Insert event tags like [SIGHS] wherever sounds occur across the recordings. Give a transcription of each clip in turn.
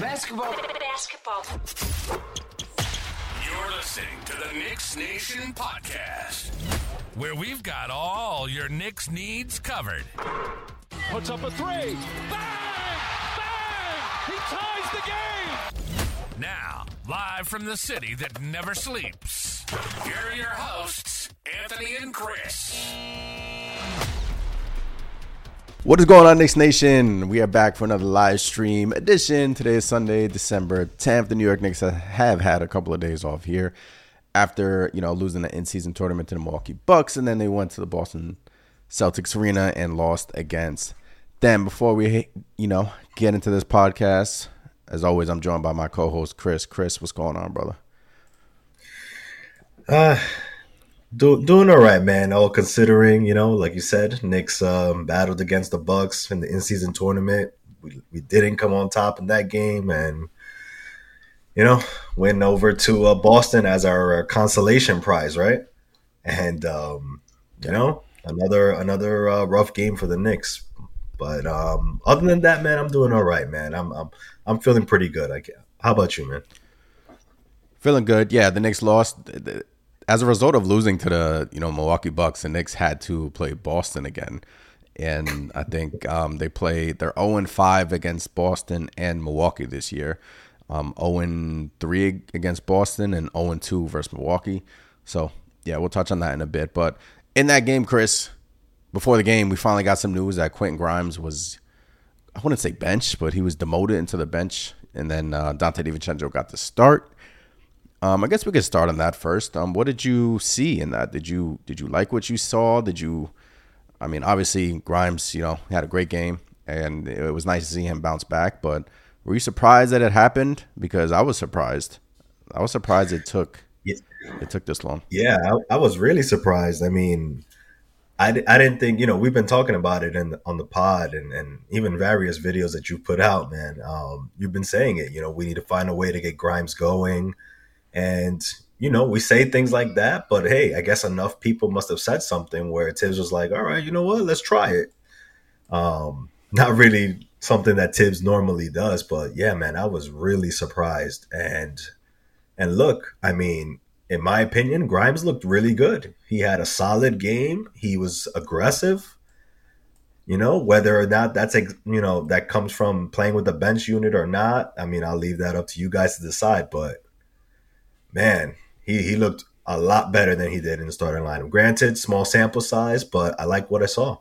Basketball. Basketball. You're listening to the Knicks Nation podcast, where we've got all your Knicks needs covered. Puts up a three. Bang! Bang! He ties the game! Now, live from the city that never sleeps, here are your hosts, Anthony and Chris. What is going on, Knicks Nation? We are back for another live stream edition. Today is Sunday, December 10th. The New York Knicks have had a couple of days off here after, you know, losing the in-season tournament to the Milwaukee Bucks, and then they went to the Boston Celtics arena and lost against them. Before we, you know, get into this podcast, as always, I'm joined by my co-host Chris. Chris, what's going on, brother? Uh, do, doing all right, man. All considering, you know, like you said, Knicks um, battled against the Bucks in the in-season tournament. We, we didn't come on top in that game, and you know, went over to uh, Boston as our consolation prize, right? And um, you know, another another uh, rough game for the Knicks. But um, other than that, man, I'm doing all right, man. I'm I'm I'm feeling pretty good. I How about you, man? Feeling good. Yeah, the Knicks lost as a result of losing to the you know Milwaukee Bucks, the Knicks had to play Boston again, and I think um, they played they're zero and five against Boston and Milwaukee this year, um, zero oh three against Boston and 0-2 versus Milwaukee. So yeah, we'll touch on that in a bit. But in that game, Chris, before the game, we finally got some news that Quentin Grimes was I wouldn't say bench, but he was demoted into the bench, and then uh, Donte DiVincenzo got the start. Um, I guess we could start on that first. Um, what did you see in that? Did you did you like what you saw? Did you? I mean, obviously Grimes, you know, had a great game, and it was nice to see him bounce back. But were you surprised that it happened? Because I was surprised. I was surprised it took yeah. it took this long. Yeah, I, I, was really surprised. I mean, I, I didn't think you know we've been talking about it in on the pod and, and even various videos that you put out, man. Um, you've been saying it. You know, we need to find a way to get Grimes going. And, you know, we say things like that, but hey, I guess enough people must have said something where Thibs was like, all right, you know what, let's try it. Um, [LAUGHS] not really something that Thibs normally does, but yeah, man, I was really surprised. And and look, I mean, in my opinion, Grimes looked really good. He had a solid game. He was aggressive. You know, whether or not that's you know that comes from playing with the bench unit or not, I mean, I'll leave that up to you guys to decide. But man, he he looked a lot better than he did in the starting lineup. Granted, small sample size, but I like what I saw.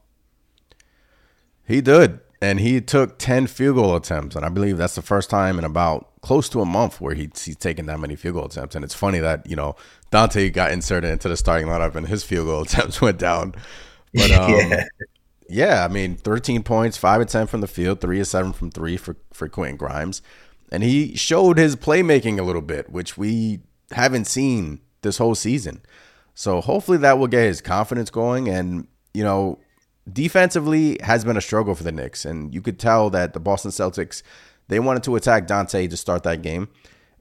He did, and he took ten field goal attempts, and I believe that's the first time in about close to a month where he, he's taken that many field goal attempts. And it's funny that you know Donte got inserted into the starting lineup, and his field goal [LAUGHS] attempts went down. But [LAUGHS] um, yeah. yeah, I mean, thirteen points, five and ten from the field, three and seven from three for for Quentin Grimes, and he showed his playmaking a little bit, which we haven't seen this whole season. So hopefully that will get his confidence going. And, you know, defensively has been a struggle for the Knicks. And you could tell that the Boston Celtics, they wanted to attack Donte to start that game.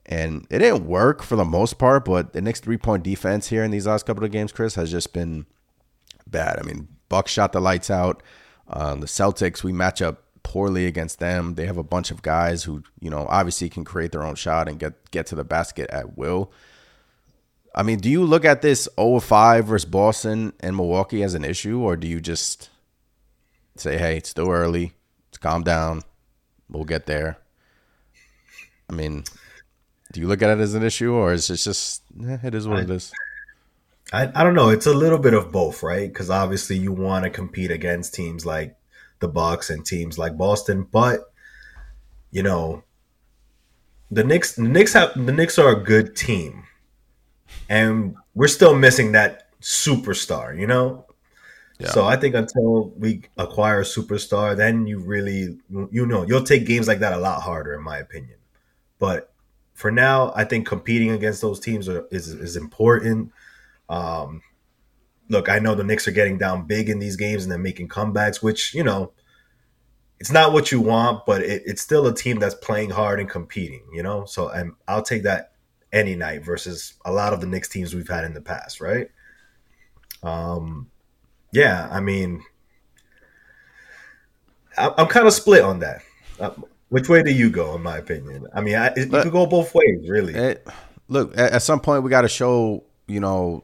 And it didn't work for the most part, but the Knicks three point defense here in these last couple of games, Chris, has just been bad. I mean, Buck shot the lights out. Um, the Celtics, we match up poorly against them. They have a bunch of guys who, you know, obviously can create their own shot and get get to the basket at will. I mean, do you look at this 0-5 versus Boston and Milwaukee as an issue, or do you just say, "Hey, it's still early. Let's calm down. We'll get there." I mean, do you look at it as an issue, or is it just eh, it is what I, it is? I, I don't know. It's a little bit of both, right? Because obviously you want to compete against teams like the Bucks and teams like Boston, but you know, the Knicks the Knicks have the Knicks are a good team. And we're still missing that superstar, you know? Yeah. So I think until we acquire a superstar, then you really you know, you'll take games like that a lot harder in my opinion. But for now, I think competing against those teams are, is is important. Um, look, I know the Knicks are getting down big in these games and then making comebacks, which, you know, it's not what you want, but it, it's still a team that's playing hard and competing, you know? So I'm, I'll take that any night versus a lot of the Knicks teams we've had in the past, right? Um, yeah, I mean, I'm kind of split on that. which way do you go? In my opinion, I mean, I, it, you could go both ways, really. It, look, at, at some point we got to show, you know,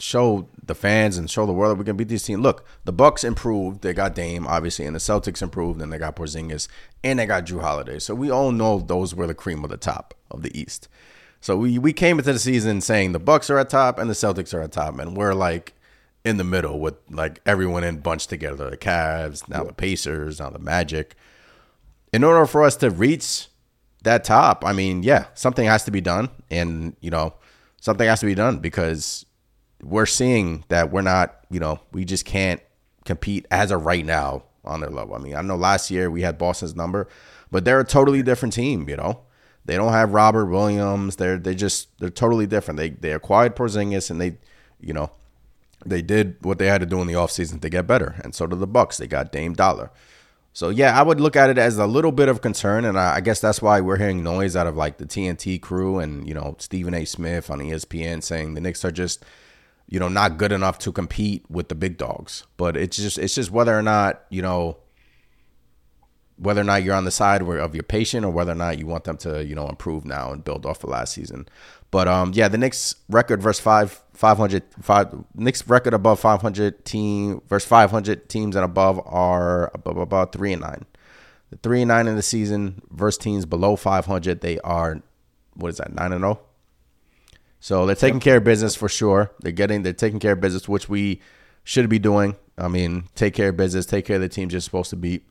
show the fans and show the world that we can beat these teams. Look, the Bucks improved; they got Dame, obviously, and the Celtics improved, and they got Porzingis, and they got Jrue Holiday. So we all know those were the cream of the top of the East. So we we came into the season saying the Bucks are at top and the Celtics are at top, and we're like in the middle with like everyone in bunched together. The Cavs, now the Pacers, now the Magic. In order for us to reach that top, I mean, yeah, something has to be done, and you know, something has to be done because we're seeing that we're not, you know, we just can't compete as of right now on their level. I mean, I know last year we had Boston's number, but they're a totally different team, you know. They don't have Robert Williams. They're they just they're totally different. They they acquired Porzingis and they, you know, they did what they had to do in the offseason to get better. And so did the Bucks. They got Dame Dolla. So yeah, I would look at it as a little bit of concern, and I, I guess that's why we're hearing noise out of like the TNT crew and you know Stephen A. Smith on ESPN saying the Knicks are just you know not good enough to compete with the big dogs. But it's just it's just whether or not you know whether or not you're on the side of your patient or whether or not you want them to you know improve now and build off of last season. But um yeah, the Knicks record versus five 500 five Knicks record above 500 team versus 500 teams and above are above about three and nine. The three and nine in the season versus teams below 500, they are what is that nine and zero. So they're taking care of business for sure. They're getting they're taking care of business, which we should be doing. I mean, take care of business, take care of the teams you're supposed to beat.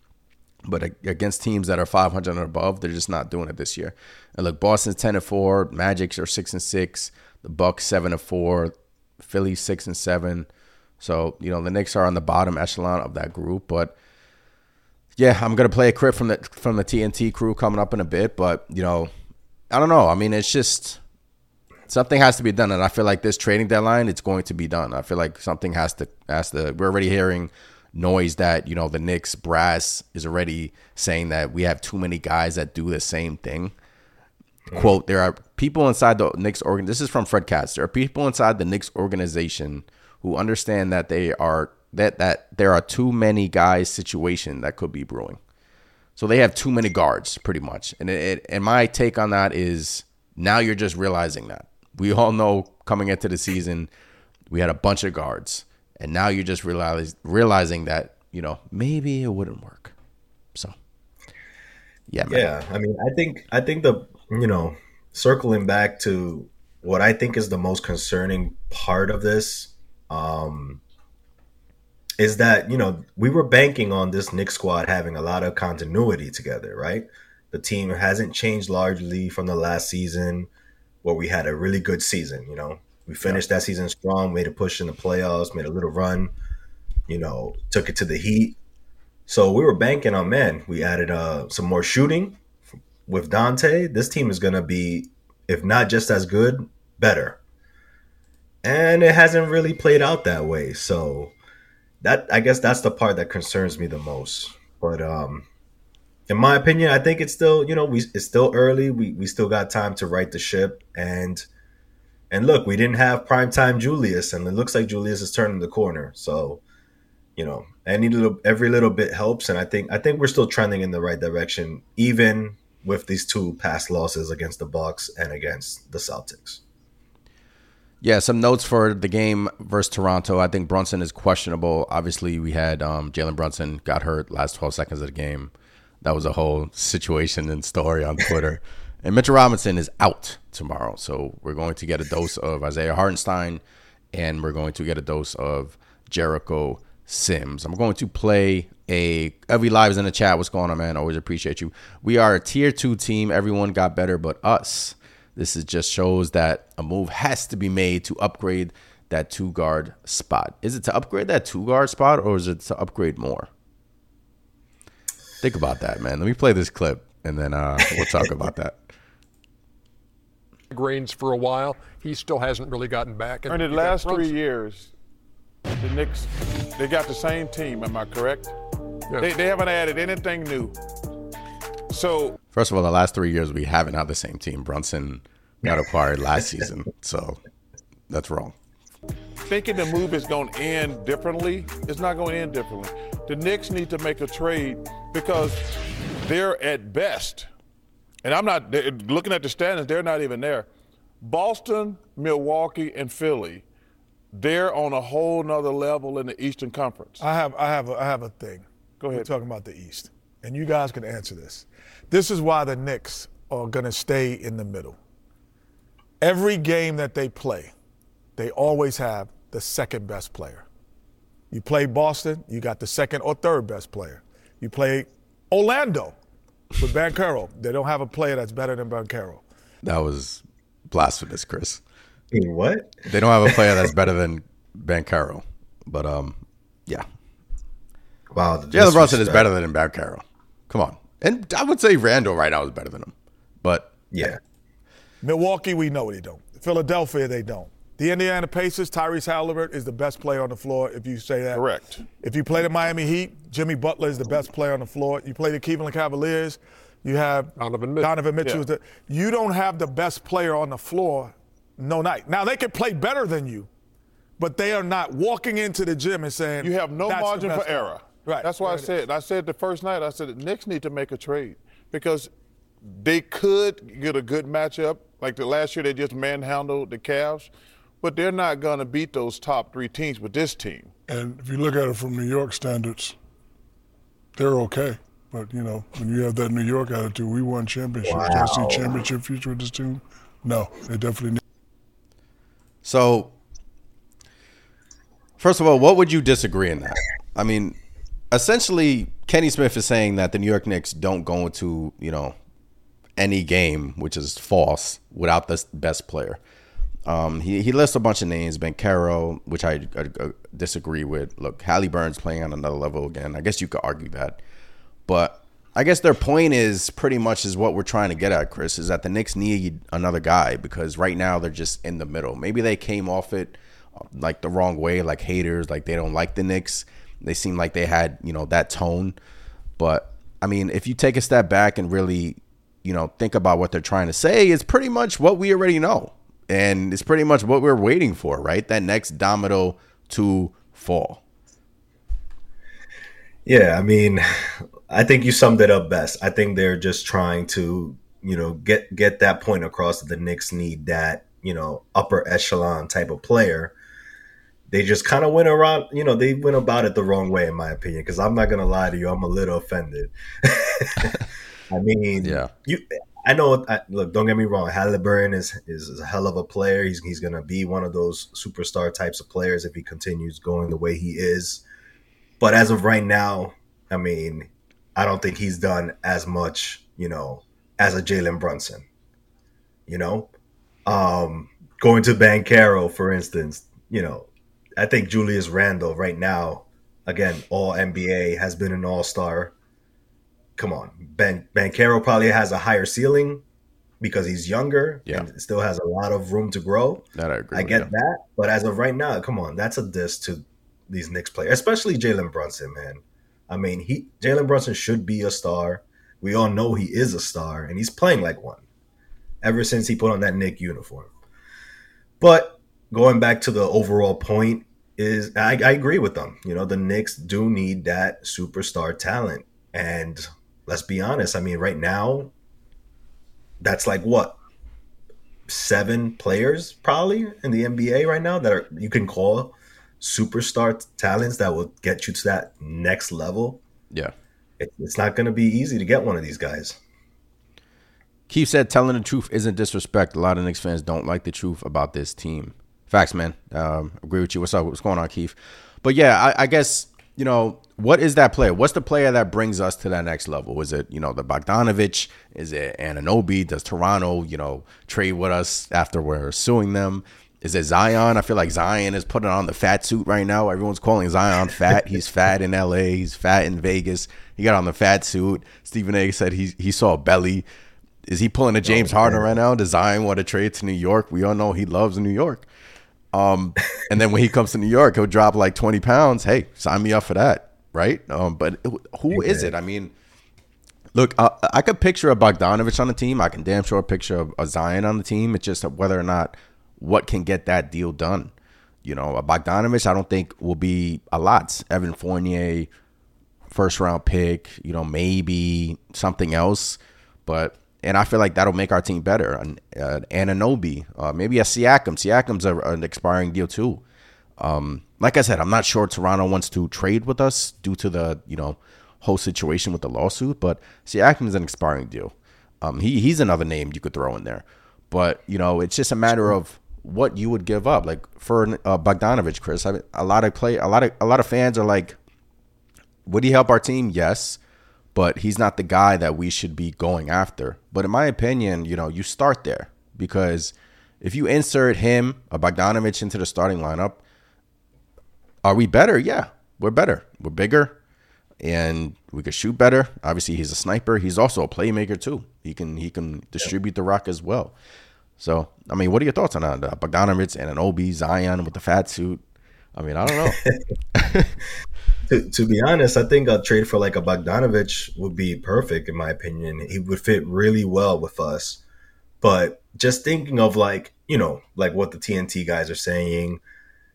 But against teams that are 500 and above, they're just not doing it this year. And look, Boston's 10 and four, Magic's are six and six, the Bucks seven and four, Philly six and seven. So you know the Knicks are on the bottom echelon of that group, but yeah, I'm gonna play a crit from the from the TNT crew coming up in a bit. But you know, I don't know. I mean, it's just something has to be done, and I feel like this trading deadline, it's going to be done. I feel like something has to has to. We're already hearing noise that you know the Knicks brass is already saying that we have too many guys that do the same thing. Quote, there are people inside the Knicks organ. This is from Fred Katz. There are people inside the Knicks organization who understand that they are that that there are too many guys situation that could be brewing. So they have too many guards, pretty much. And it, it, and my take on that is now you're just realizing that we all know coming into the season we had a bunch of guards, and now you're just realize, realizing that you know maybe it wouldn't work. So yeah, man. yeah. I mean, I think I think the you know, circling back to what I think is the most concerning part of this, um, is that you know we were banking on this Knicks squad having a lot of continuity together, right? The team hasn't changed largely from the last season, where we had a really good season. You know, we finished yeah. that season strong, made a push in the playoffs, made a little run. You know, took it to the Heat. So we were banking on man. We added uh, some more shooting with Donte, this team is going to be, if not just as good, better. And it hasn't really played out that way. So that I guess that's the part that concerns me the most. But um in my opinion, I think it's still, you know, we it's still early. We we still got time to right the ship and and look, we didn't have primetime Julius and it looks like Julius is turning the corner. So, you know, any little every little bit helps and I think I think we're still trending in the right direction even with these two past losses against the Bucks and against the Celtics. Yeah, some notes for the game versus Toronto. I think Brunson is questionable. Obviously, we had um, Jalen Brunson got hurt last 12 seconds of the game. That was a whole situation and story on Twitter. [LAUGHS] and Mitchell Robinson is out tomorrow. So we're going to get a dose of Isaiah Hartenstein and we're going to get a dose of Jericho Sims. I'm going to play a every lives in the chat. What's going on, man? Always appreciate you. We are a tier two team. Everyone got better but us. This is just shows that a move has to be made to upgrade that two guard spot. Is it to upgrade that two guard spot or is it to upgrade more? Think about that, man. Let me play this clip and then uh, we'll talk about that. Grains for a while. He still hasn't really gotten back. And In the last three years, the Knicks, they got the same team. Am I correct? Yes. They, they haven't added anything new. So first of all, the last three years we haven't had the same team. Brunson got acquired last season, so that's wrong. Thinking the move is going to end differently, it's not going to end differently. The Knicks need to make a trade because they're at best, and I'm not looking at the standings, they're not even there. Boston, Milwaukee, and Philly, they're on a whole nother level in the Eastern Conference. I have, I have, a, I have a thing. Go ahead. We're talking about the East, and you guys can answer this. This is why the Knicks are going to stay in the middle. Every game that they play, they always have the second best player. You play Boston, you got the second or third best player. You play Orlando with Banchero. They don't have a player that's better than Banchero. That was blasphemous, Chris. what? They don't have a player that's better than Banchero. But um, yeah. Wow. Jalen Brunson is better than Banchero. Come on. And I would say Randle right now is better than him. But yeah. Milwaukee, we know they don't. Philadelphia, they don't. The Indiana Pacers, Tyrese Haliburton is the best player on the floor, if you say that. Correct. If you play the Miami Heat, Jimmy Butler is the best player on the floor. You play the Cleveland Cavaliers, you have Donovan Mitchell. Donovan Mitchell. Yeah. is the- you don't have the best player on the floor no night. Now, they can play better than you, but they are not walking into the gym and saying, You have no "That's margin for player." error. Right. That's why I There it is. said. I said the first night. I said the Knicks need to make a trade because they could get a good matchup. Like the last year, they just manhandled the Cavs, but they're not going to beat those top three teams with this team. And if you look at it from New York standards, they're okay. But you know, when you have that New York attitude, we won championships. Do I see championship future with this team? No, they definitely need. So, first of all, what would you disagree in that? I mean, essentially, Kenny Smith is saying that the New York Knicks don't go into you know any game, which is false, without the best player. Um, he he lists a bunch of names, Banchero, which I, I, I disagree with. Look, Haliburton's playing on another level again. I guess you could argue that, but I guess their point is pretty much is what we're trying to get at, Chris, is that the Knicks need another guy because right now they're just in the middle. Maybe they came off it uh, like the wrong way, like haters, like they don't like the Knicks. They seem like they had, you know, that tone. But I mean, if you take a step back and really, you know, think about what they're trying to say, it's pretty much what we already know. And it's pretty much what we're waiting for, right? That next domino to fall. Yeah, I mean, I think you summed it up best. I think they're just trying to, you know, get get that point across that the Knicks need that, you know, upper echelon type of player. They just kind of went around, you know, they went about it the wrong way, in my opinion. Because I'm not gonna lie to you, I'm a little offended. [LAUGHS] I mean, Yeah. you. I know. I, look, don't get me wrong. Haliburton is is a hell of a player. He's he's gonna be one of those superstar types of players if he continues going the way he is. But as of right now, I mean, I don't think he's done as much, you know, as a Jalen Brunson. You know, um, going to Banchero, for instance, you know, I think Julius Randle right now, again, all NBA has been an all star. Come on, Ben Banchero probably has a higher ceiling because he's younger Yeah. and still has a lot of room to grow. That I agree. I get yeah. that, but as of right now, come on, that's a diss to these Knicks players, especially Jalen Brunson, man. I mean, he Jalen Brunson should be a star. We all know he is a star, and he's playing like one ever since he put on that Knick uniform. But going back to the overall point is, I, I agree with them. You know, the Knicks do need that superstar talent, and let's be honest. I mean, right now, that's like what seven players probably in the NBA right now that are you can call superstar talents that will get you to that next level. Yeah. It, it's not going to be easy to get one of these guys. Keith said, "Telling the truth isn't disrespect. A lot of Knicks fans don't like the truth about this team." Facts, man. Um, agree with you. What's up? What's going on, Keith? But yeah, I, I guess you know what is that player? What's the player that brings us to that next level? Is it you know the Bogdanovich? Is it Anunoby? Does Toronto you know trade with us after we're suing them? Is it Zion? I feel like Zion is putting on the fat suit right now. Everyone's calling Zion fat. He's fat in LA. He's fat in Vegas. He got on the fat suit. Stephen A. said he he saw a belly. Is he pulling a James oh, Harden right now? Does Zion want to trade to New York? We all know he loves New York. Um, and then when he comes to New York, he'll drop like 20 pounds. Hey, sign me up for that. Right. Um, but who is it? I mean, look, I, I could picture a Bogdanovich on the team. I can damn sure picture a, a Zion on the team. It's just whether or not what can get that deal done. You know, a Bogdanovich, I don't think will be a lot. Evan Fournier, first round pick, you know, maybe something else. But and I feel like that'll make our team better. And uh, Anunoby, uh, maybe a Siakam. Siakam's a, an expiring deal too. Um, like I said, I'm not sure Toronto wants to trade with us due to the you know whole situation with the lawsuit, but Siakam is an expiring deal. Um, he he's another name you could throw in there, but you know it's just a matter of what you would give up. Like for uh, Bogdanovich, Chris, I mean, a lot of play, a lot of a lot of fans are like, would he help our team? Yes, but he's not the guy that we should be going after. But in my opinion, you know, you start there because if you insert him, a Bogdanovich, into the starting lineup, are we better? Yeah, we're better. We're bigger, and we could shoot better. Obviously, he's a sniper. He's also a playmaker too. He can he can distribute the rock as well. So, I mean, what are your thoughts on that? Uh, Bogdanovich and Anunoby Zion with the fat suit. I mean, I don't know. [LAUGHS] to, to be honest, I think a trade for like a Bogdanovich would be perfect in my opinion. He would fit really well with us. But just thinking of like, you know, like what the TNT guys are saying,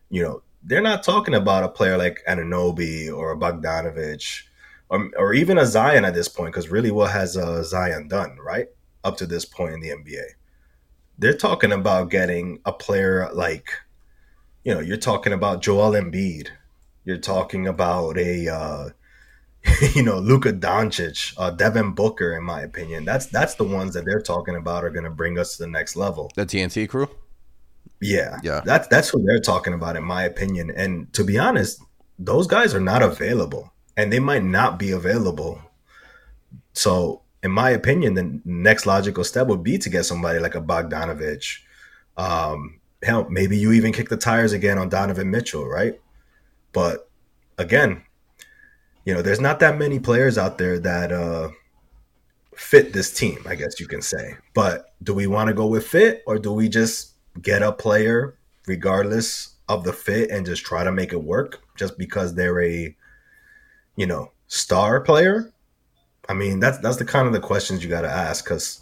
you know, they're not talking about a player like Anunoby or a Bogdanovich or, or even a Zion at this point, because really what has uh, Zion done, right? Up to this point in the NBA they're talking about getting a player like, you know, you're talking about Joel Embiid. You're talking about a, uh, [LAUGHS] you know, Luka Doncic, uh, Devin Booker. In my opinion, that's that's the ones that they're talking about are going to bring us to the next level. The TNT crew. Yeah, yeah. That's that's what they're talking about, in my opinion. And to be honest, those guys are not available, and they might not be available. So in my opinion, the next logical step would be to get somebody like a Bogdanovich. Um, hell, maybe you even kick the tires again on Donovan Mitchell, right? But again, you know, there's not that many players out there that uh, fit this team, I guess you can say. But do we want to go with fit or do we just get a player regardless of the fit and just try to make it work just because they're a, you know, star player? I mean, that's that's the kind of the questions you got to ask because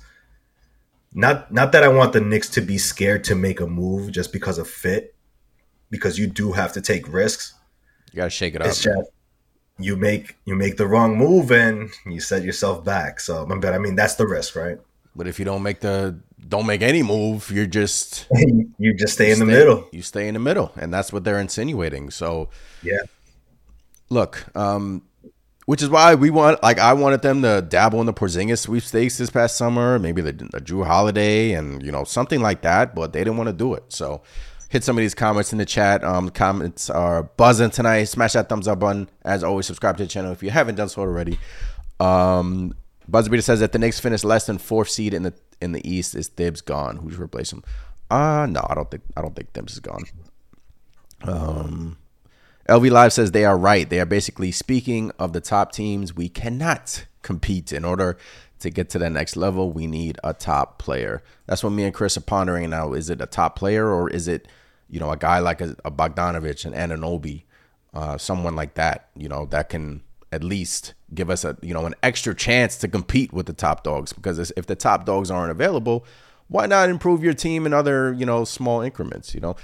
not not that I want the Knicks to be scared to make a move just because of fit, because you do have to take risks. You got to shake it up. Just you make you make the wrong move and you set yourself back. So, but I mean, that's the risk, right? But if you don't make the don't make any move, you're just [LAUGHS] you just stay in the middle. You stay in the middle, and that's what they're insinuating. So, yeah. Look, um, which is why we want, like, I wanted them to dabble in the Porzingis sweepstakes this past summer, maybe the, the Jrue Holiday, and you know something like that. But they didn't want to do it. So hit some of these comments in the chat. Um, comments are buzzing tonight. Smash that thumbs up button. As always, subscribe to the channel if you haven't done so already. Um, Buzzbeater says that the Knicks finished less than fourth seed in the in the East. Is Thibs gone? Who's replaced him? Uh no, I don't think I don't think Thibs is gone. Um. LV Live says they are right. They are basically speaking of the top teams. We cannot compete in order to get to the next level. We need a top player. That's what me and Chris are pondering now. Is it a top player or is it, you know, a guy like a, a Bogdanovich and Anunoby, uh, someone like that, you know, that can at least give us a, you know, an extra chance to compete with the top dogs. Because if the top dogs aren't available, why not improve your team in other, you know, small increments, you know?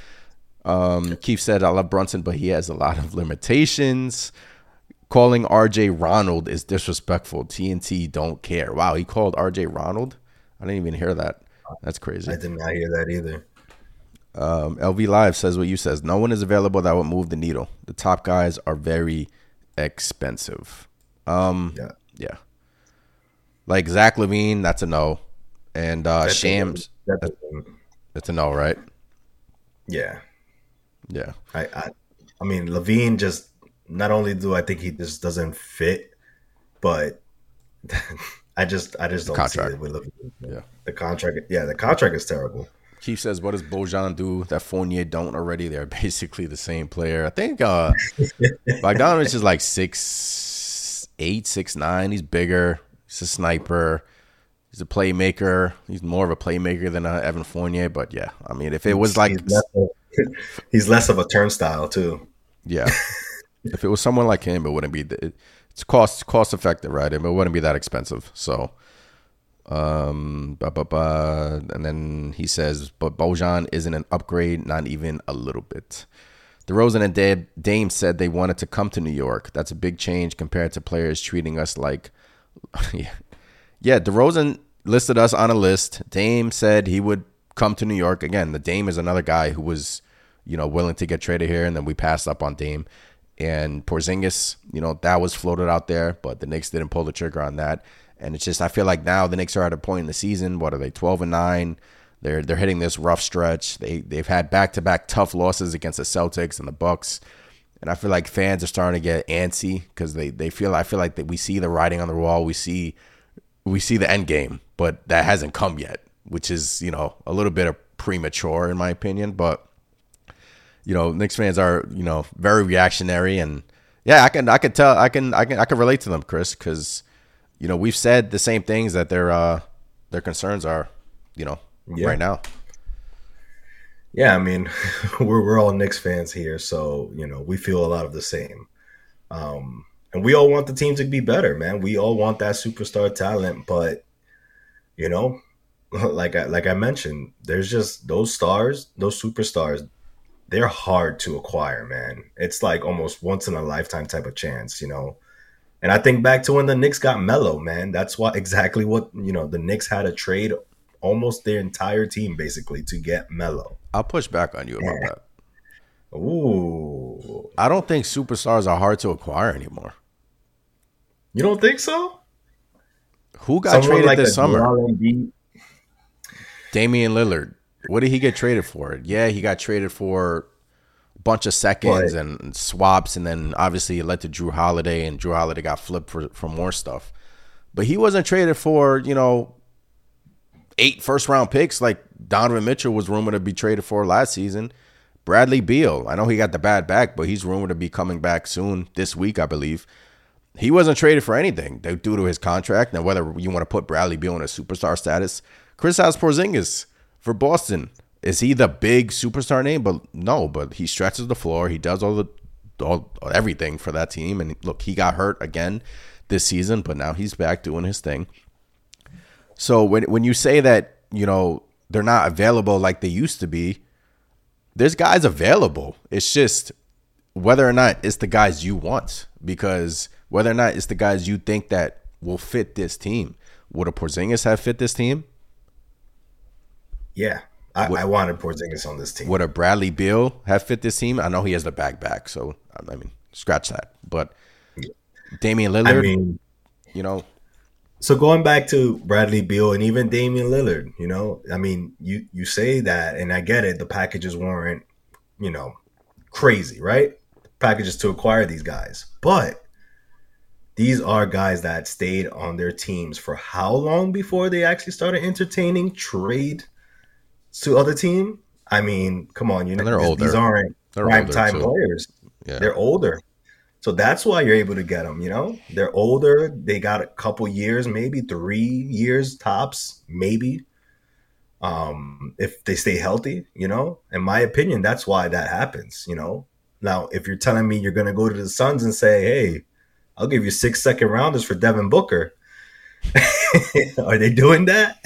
Um, Keith said, I love Brunson, but he has a lot of limitations. Calling RJ Ronald is disrespectful. TNT don't care. Wow, he called RJ Ronald? I didn't even hear that. That's crazy. I did not hear that either. Um, LV Live says what you says. No one is available that would move the needle. The top guys are very expensive. Um, yeah. Yeah. Like Zach LaVine, that's a no. And uh, that's Shams, a, that's, a, that's a no, right? Yeah. Yeah. I, I I mean LaVine just not only do I think he just doesn't fit, but [LAUGHS] I just I just don't contract. see it with LaVine. Yeah. The contract yeah, the contract is terrible. Keith says, "What does Bojan do that Fournier don't already? They're [LAUGHS] basically the same player. I think uh, [LAUGHS] Bogdanovich is like six eight, six nine. He's bigger. He's a sniper. He's a playmaker. He's more of a playmaker than uh, Evan Fournier. But yeah, I mean, if it was like he's less of a [LAUGHS] turnstile too. Yeah. if it was someone like him, it wouldn't be. It's cost cost effective, right? It wouldn't be that expensive. So, um, bah, bah, bah. and then he says, but Bojan isn't an upgrade, not even a little bit. DeRozan and Dame, said they wanted to come to New York. That's a big change compared to players treating us like. [LAUGHS] yeah. yeah, DeRozan listed us on a list. Dame said he would come to New York. Again, the Dame is another guy who was, you know, willing to get traded here, and then we passed up on Dame. And Porzingis, you know, that was floated out there, but the Knicks didn't pull the trigger on that. And it's just I feel like now the Knicks are at a point in the season. What are they? Twelve and nine. They're they're hitting this rough stretch. They they've had back to back tough losses against the Celtics and the Bucks. And I feel like fans are starting to get antsy because they, they feel I feel like that we see the writing on the wall. We see we see the end game, but that hasn't come yet, which is you know a little bit of premature in my opinion. But you know, Knicks fans are you know very reactionary, and yeah, I can I can tell I can I can I can relate to them, Chris, because you know we've said the same things that their uh their concerns are, you know, Yeah. right now. Yeah, I mean, [LAUGHS] we're we're all Knicks fans here, so you know we feel a lot of the same, um, and we all want the team to be better, man. We all want that superstar talent, but you know, [LAUGHS] like I like I mentioned, there's just those stars, those superstars. They're hard to acquire, man. It's like almost once in a lifetime type of chance, you know. And I think back to when the Knicks got Melo, man. That's what exactly what you know. The Knicks had to trade almost their entire team basically to get Melo. I'll push back on you about that. Ooh, I don't think superstars are hard to acquire anymore. you don't think so? Who got Someone traded this summer? Damian Lillard. What did he get traded for? Yeah, he got traded for bunch of seconds and, and swaps, and then obviously it led to Jrue Holiday, and Jrue Holiday got flipped for, for more stuff. But he wasn't traded for, you know, eight first round picks like Donovan Mitchell was rumored to be traded for last season. Bradley Beal. I know he got the bad back, but he's rumored to be coming back soon this week, I believe. He wasn't traded for anything due to his contract. Now, whether you want to put Bradley Beal in a superstar status, Chris has Porzingis for Boston. Is he the big superstar name? But no, but he stretches the floor. He does all the all everything for that team. And look, he got hurt again this season, but now he's back doing his thing. So when when you say that you know they're not available like they used to be, there's guys available. It's just whether or not it's the guys you want, because whether or not it's the guys you think that will fit this team. Would a Porzingis have fit this team? Yeah, I, I wanted Porzingis on this team. Would a Bradley Beal have fit this team? I know he has the back back, so I mean, scratch that. But Damian Lillard, I mean, you know, so going back to Bradley Beal and even Damian Lillard, you know, I mean, you you say that, and I get it. The packages weren't, you know, crazy, right? Packages to acquire these guys, but these are guys that stayed on their teams for how long before they actually started entertaining trade to other team? I mean, come on, you know, they're these, older. these aren't They're prime time too. players. yeah. They're older. So that's why you're able to get them, you know? They're older. They got a couple years, maybe 3 years tops, maybe. Um if they stay healthy, you know? In my opinion, that's why that happens, you know? Now, if you're telling me you're going to go to the Suns and say, "Hey, I'll give you 6 second rounders for Devin Booker." [LAUGHS] Are they doing that?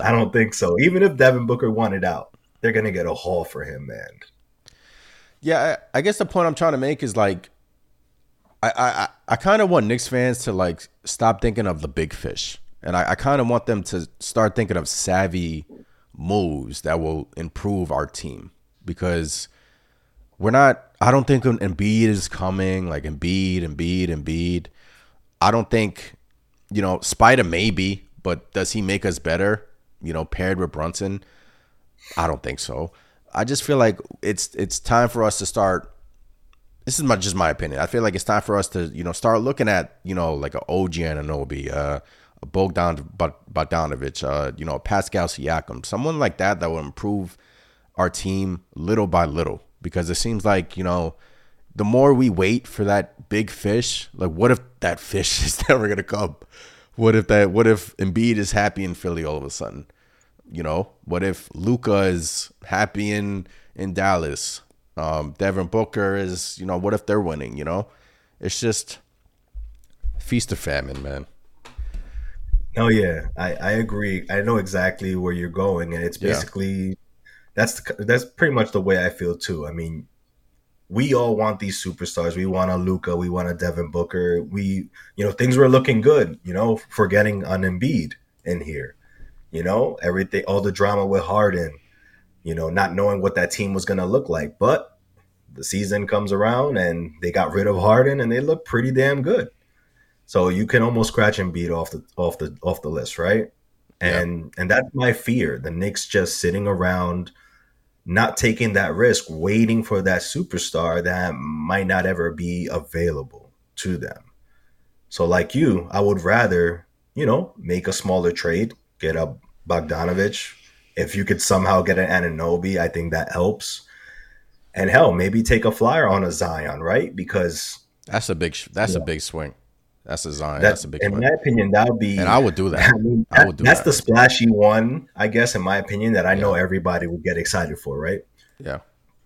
I don't think so. Even if Devin Booker wanted out, they're going to get a haul for him, man. Yeah, I, I guess the point I'm trying to make is like, I I, I kind of want Knicks fans to like stop thinking of the big fish, and I, I kind of want them to start thinking of savvy moves that will improve our team because we're not. I don't think an Embiid is coming like Embiid, Embiid, Embiid. I don't think you know Spider maybe, but does he make us better? You know, paired with Brunson. I don't think so. I just feel like it's it's time for us to start. This is my, just my opinion. I feel like it's time for us to you know start looking at you know like a OG Anunoby, uh, a Bogdan Bog- Bogdanovic, uh, you know Pascal Siakam, someone like that that will improve our team little by little. Because it seems like you know the more we wait for that big fish, like what if that fish [LAUGHS] is never gonna come? What if that? What if Embiid is happy in Philly all of a sudden? You know, what if Luka is happy in in Dallas? Um, Devin Booker is, you know, what if they're winning? You know, it's just feast of famine, man. Oh yeah, I, I agree. I know exactly where you're going, and it's Yeah. basically that's the, that's pretty much the way I feel too. I mean, we all want these superstars. We want a Luka. we want a Devin Booker. We, you know, things were looking good, you know, for getting an Embiid in here. You know, everything, all the drama with Harden, you know, not knowing what that team was going to look like. But the season comes around and they got rid of Harden and they look pretty damn good. So you can almost scratch Embiid off the off the off the list, right? And yeah. and that's my fear. The Knicks just sitting around not taking that risk, waiting for that superstar that might not ever be available to them. So, like you, I would rather, you know, make a smaller trade, get a Bogdanovich. If you could somehow get an Anunoby, I think that helps. And hell, maybe take a flyer on a Zion, right? Because that's a big that's yeah. a big swing. That's a Zion. That, that's a big. In swing. my opinion, that would be. And I would do that. [LAUGHS] I, mean, I would do that's that. the splashy one, I guess. In my opinion, that I yeah. know everybody would get excited for, right? Yeah.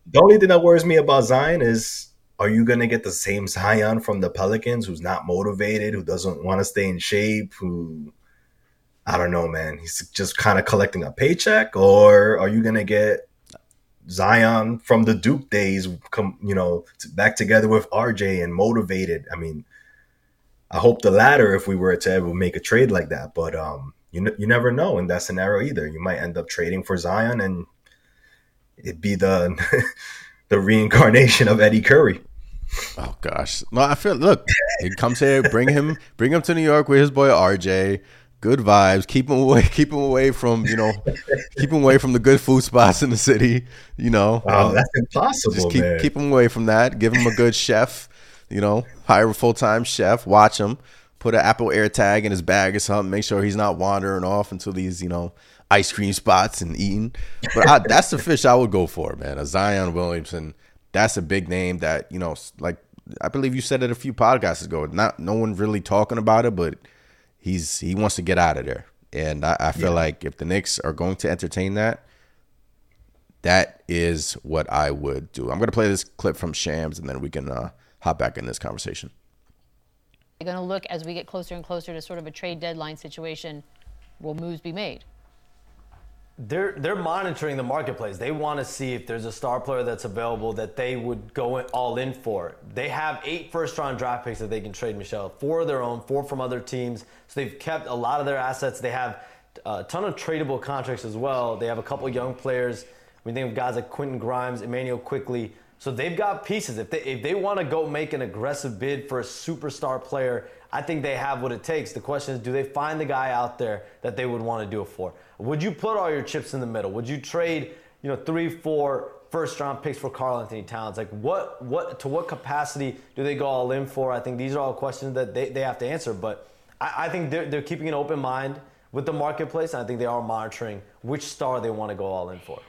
The only thing that worries me about Zion is are you going to get the same Zion from the Pelicans who's not motivated, who doesn't want to stay in shape, who I don't know, man, he's just kind of collecting a paycheck, or are you going to get Zion from the Duke days, come you know, back together with RJ and motivated? I mean, I hope the latter if we were to ever make a trade like that, but um, you you never know in that scenario either. You might end up trading for Zion and it'd be the [LAUGHS] the reincarnation of Eddie Curry. Oh gosh, no, I feel. Look, he comes here, bring him, bring him to New York with his boy RJ. Good vibes. Keep him away. [LAUGHS] Keep him away from you know. keep him away from the good food spots in the city. You know. Oh, um, that's impossible. Just keep man. keep him away from that. Give him a good chef. You know, hire a full time chef. Watch him. Put an Apple AirTag in his bag or something. Make sure he's not wandering off into these you know ice cream spots and eating. But I, [LAUGHS] that's the fish I would go for, man. A Zion Williamson. That's a big name that you know, like I believe you said it a few podcasts ago. Not no one really talking about it, but he's he wants to get out of there. And I, I feel yeah. like if the Knicks are going to entertain that, that is what I would do. I'm going to play this clip from Shams, and then we can uh, hop back in this conversation. You're going to look as we get closer and closer to sort of a trade deadline situation. Will moves be made? they're they're monitoring the marketplace. They want to see if there's a star player that's available that they would go all in for. They have eight first round draft picks that they can trade, Michelle. Four of their own, four from other teams. So they've kept a lot of their assets. They have uh, a ton of tradable contracts as well. They have a couple young players. We think of guys like Quentin Grimes, Immanuel Quickley. So they've got pieces. If they if they want to go make an aggressive bid for a superstar player, I think they have what it takes. The question is, do they find the guy out there that they would want to do it for? Would you put all your chips in the middle? Would you trade, you know, three, four first round picks for Karl-Anthony Towns? Like what what to what capacity do they go all in for? I think these are all questions that they, they have to answer. But I, I think they're, they're keeping an open mind with the marketplace, and I think they are monitoring which star they want to go all in for.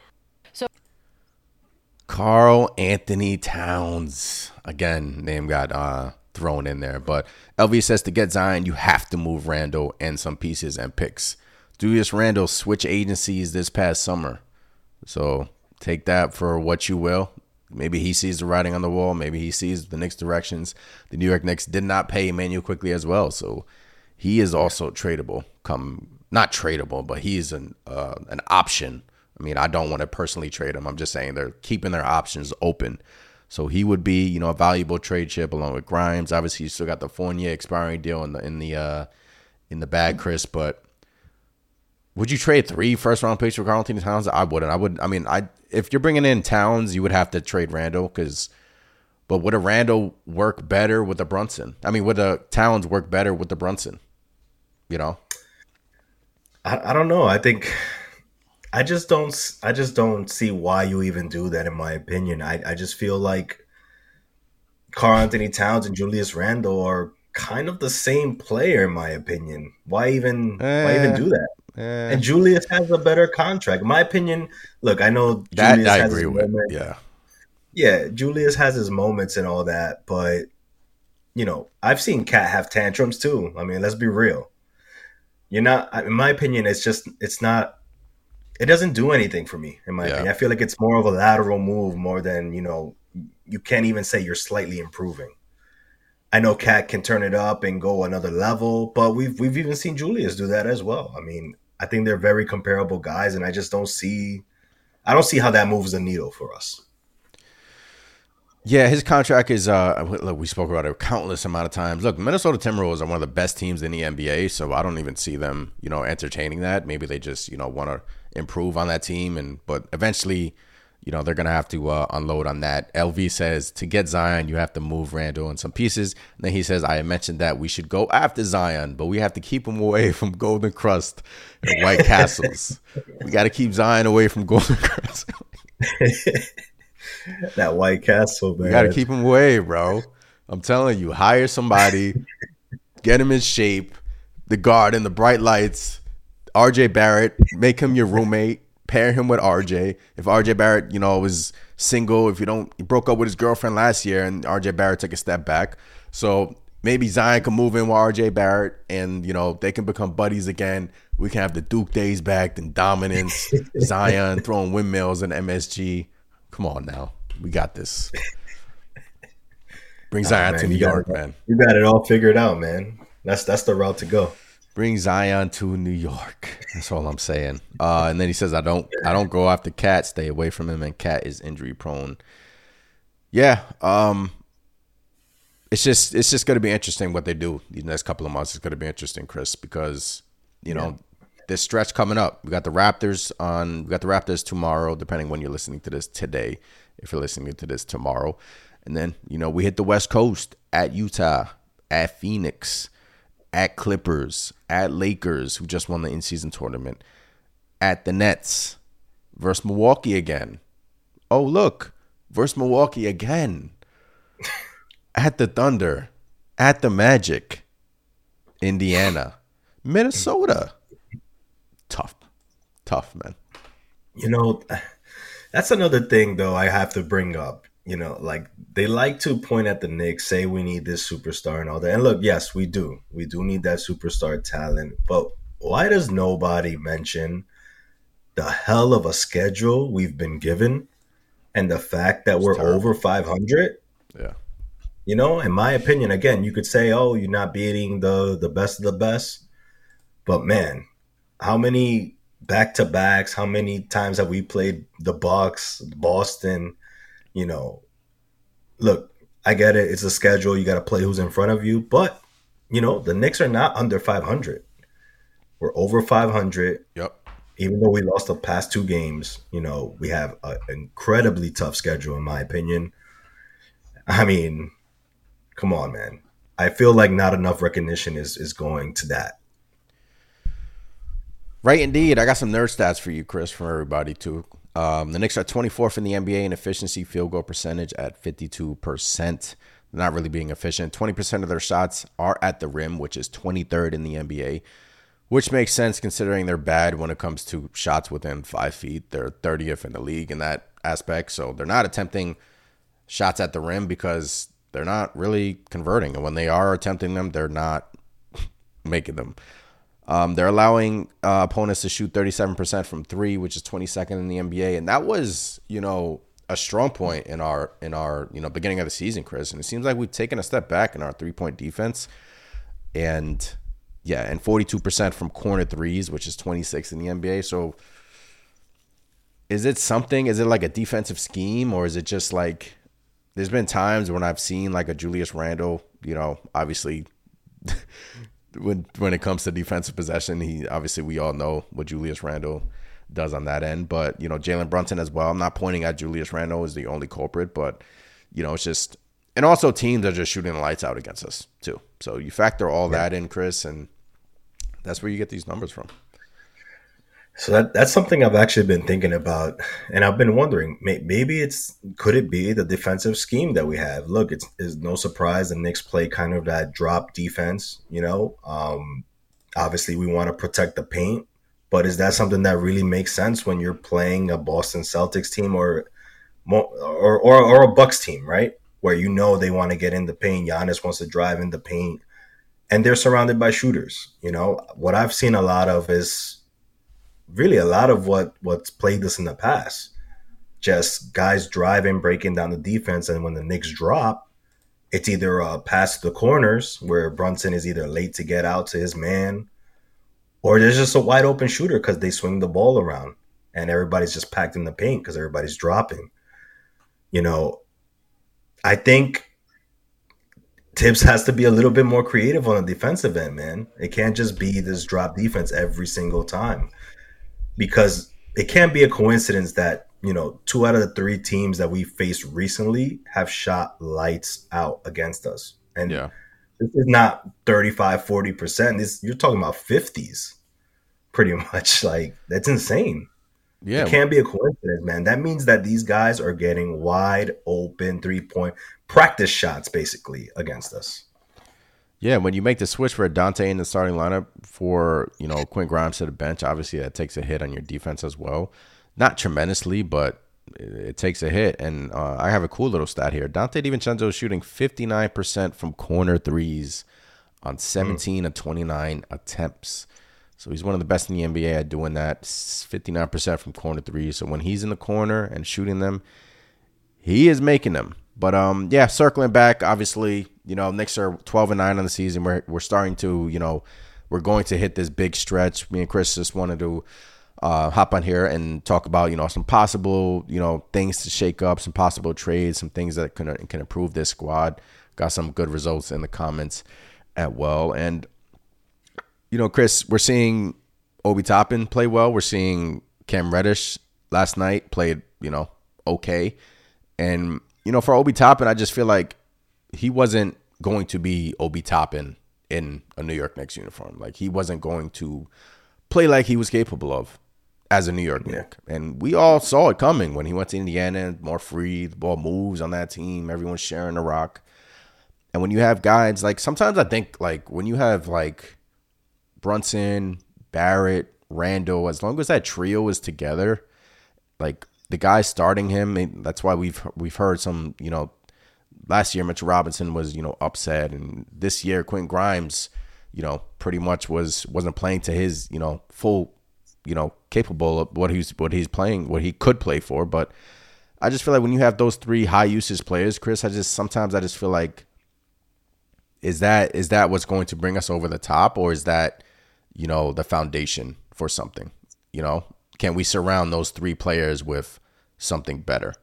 So Karl-Anthony Towns. Again, name got uh, thrown in there. But LV says to get Zion, you have to move Randle and some pieces and picks. Julius Randle switch agencies this past summer. So take that for what you will. Maybe he sees the writing on the wall. Maybe he sees the Knicks directions. The New York Knicks did not pay Immanuel Quickley as well, so he is also tradable. Come not tradable, but he's an uh, an option. I mean, I don't want to personally trade him. I'm just saying they're keeping their options open. So he would be, you know, a valuable trade chip along with Grimes. Obviously, you still got the Fournier expiring deal in the in the uh, in the bag, Chris. But would you trade three first round picks for Karl-Anthony Towns? I wouldn't. I would. I mean, I if you're bringing in Towns, you would have to trade Randle because. But would a Randle work better with a Brunson? I mean, would a Towns work better with the Brunson? You know. I, I don't know. I think I just don't. I just don't see why you even do that. In my opinion, I I just feel like Karl-Anthony Towns and Julius Randle are kind of the same player, in my opinion. Why even? Eh. Why even do that? Eh. And Julius has a better contract. In my opinion, look, I know that Julius I agree with. Moment. Yeah, yeah, Julius has his moments and all that, but you know, I've seen KAT have tantrums too. I mean, let's be real. You're not, in my opinion, it's just, it's not, it doesn't do anything for me. In my yeah. opinion, I feel like it's more of a lateral move more than you know. You can't even say you're slightly improving. I know KAT can turn it up and go another level, but we've we've even seen Julius do that as well. I mean, I think they're very comparable guys, and I just don't see, I don't see how that moves the needle for us. Yeah, his contract is. Uh, look, we spoke about it countless amount of times. Look, Minnesota Timberwolves are one of the best teams in the NBA, so I don't even see them, you know, entertaining that. Maybe they just, you know, want to improve on that team, and but eventually, you know, they're gonna have to uh, unload on that. LV says to get Zion, you have to move Randle in some pieces. And then he says, I mentioned that we should go after Zion, but we have to keep him away from Golden Krust and White Castles. we got to keep Zion away from Golden Krust. [LAUGHS] that White Castle, man. You got to keep him away, bro. I'm telling you, hire somebody, get him in shape, the guard and the bright lights, RJ Barrett, make him your roommate, pair him with RJ. If RJ Barrett, you know, was single, if you don't, he broke up with his girlfriend last year and RJ Barrett took a step back. So maybe Zion can move in with RJ Barrett and, you know, they can become buddies again. We can have the Duke days back and dominance, [LAUGHS] Zion throwing windmills and MSG. Come on now. We got this. Bring Zion man, to New York, it- man. You got it all figured out, man. That's that's the route to go. Bring Zion to New York. That's all I'm saying. Uh, and then he says, "I don't, I don't go after KAT. Stay away from him. And KAT is injury prone." Yeah. Um. It's just, it's just going to be interesting what they do these next couple of months. It's going to be interesting, Chris, because you know this stretch coming up. We got the Raptors on. We got the Raptors tomorrow, depending when you're listening to this today. If you're listening to this tomorrow, and then you know we hit the West Coast at Utah, at Phoenix, at Clippers, at Lakers, who just won the in-season tournament, at the Nets, versus Milwaukee again. Oh look, versus Milwaukee again. [LAUGHS] at the Thunder, at the Magic, Indiana, Minnesota. Tough, tough man. You know, that's another thing though I have to bring up. You know, like they like to point at the Knicks, say we need this superstar and all that. And look, yes, we do. We do need that superstar talent. But why does nobody mention the hell of a schedule we've been given and the fact that we're over 500? Yeah. You know, in my opinion, again, you could say, "Oh, you're not beating the the best of the best," but man, how many back to backs? How many times have we played the Bucks, Boston? You know, look, I get it. It's a schedule. You got to play who's in front of you, but you know, the Knicks are not under 500. We're over 500. Yep. Even though we lost the past two games, you know, we have an incredibly tough schedule, in my opinion. I mean, come on, man. I feel like not enough recognition is is going to that. Right, indeed. I got some nerd stats for you, Chris, from everybody too. Um, the Knicks are 24th in the NBA in efficiency field goal percentage at 52%. Not really being efficient. 20% of their shots are at the rim, which is 23rd in the NBA, which makes sense considering they're bad when it comes to shots within five feet. They're 30th in the league in that aspect. So they're not attempting shots at the rim because they're not really converting. And when they are attempting them, they're not [LAUGHS] making them. Um, they're allowing uh, opponents to shoot 37% from three, which is 22nd in the NBA, and that was, you know, a strong point in our in our you know beginning of the season, Chris. And it seems like we've taken a step back in our three point defense, and yeah, and 42% from corner threes, which is 26 in the NBA. So, is it something? Is it like a defensive scheme, or is it just like? There's been times when I've seen like a Julius Randle, you know, obviously [LAUGHS] when when it comes to defensive possession, he obviously we all know what Julius Randle does on that end. But you know, Jalen Brunson as well. I'm not pointing at Julius Randle as the only culprit, but you know, it's just and also teams are just shooting the lights out against us too. So you factor all that in, Chris, and that's where you get these numbers from. So that that's something I've actually been thinking about, and I've been wondering may, maybe it's could it be the defensive scheme that we have? Look, it's, it's no surprise the Knicks play kind of that drop defense. You know, um, obviously we want to protect the paint, but is that something that really makes sense when you're playing a Boston Celtics team or or or, or a Bucks team, right? Where you know they want to get in the paint, Giannis wants to drive in the paint, and they're surrounded by shooters. You know, what I've seen a lot of is really a lot of what what's played us in the past. Just guys driving, breaking down the defense, and when the Knicks drop, it's either uh, a pass to the corners where Brunson is either late to get out to his man, or there's just a wide open shooter because they swing the ball around and everybody's just packed in the paint because everybody's dropping. You know, I think Tibbs has to be a little bit more creative on the defensive end, man. It can't just be this drop defense every single time because it can't be a coincidence that, you know, two out of the three teams that we faced recently have shot lights out against us. And Yeah. this is not 35, 40%. This you're talking about 50s pretty [LAUGHS] much. Like that's insane. Yeah. It can't be a coincidence, man. That means that these guys are getting wide open three point practice shots basically against us. Yeah, when you make the switch for Donte in the starting lineup for you know Quinn Grimes to the bench, obviously that takes a hit on your defense as well. Not tremendously, but it, takes a hit. And uh, I have a cool little stat here: Donte DiVincenzo is shooting fifty nine percent from corner threes on seventeen of twenty nine attempts. So he's one of the best in the NBA at doing that. Fifty nine percent from corner threes. So when he's in the corner and shooting them, he is making them. But um, yeah, circling back, obviously, you know, Knicks are twelve and nine on the season. We're we're starting to, you know, we're going to hit this big stretch. Me and Chris just wanted to uh, hop on here and talk about, you know, some possible, you know, things to shake up, some possible trades, some things that can can improve this squad. Got some good results in the comments at well, and you know, Chris, we're seeing Obi Toppin play well. We're seeing Cam Reddish last night played, you know, okay. And, you know, for Obi Toppin, I just feel like he wasn't going to be Obi Toppin in a New York Knicks uniform. Like he wasn't going to play like he was capable of as a New York Knick. And we all saw it coming when he went to Indiana, more free, the ball moves on that team, everyone's sharing the rock. And when you have guys like sometimes I think like when you have like Brunson, Barrett, Randle, as long as that trio is together, like the guy starting him, that's why we've we've heard some, you know, last year Mitchell Robinson was, you know, upset and this year Quentin Grimes, you know, pretty much was wasn't playing to his, you know, full, you know, capable of what he's what he's playing, what he could play for, but I just feel like when you have those three high usage players, Chris, I just sometimes I just feel like is that is that what's going to bring us over the top or is that you know the foundation for something you know can we surround those three players with something better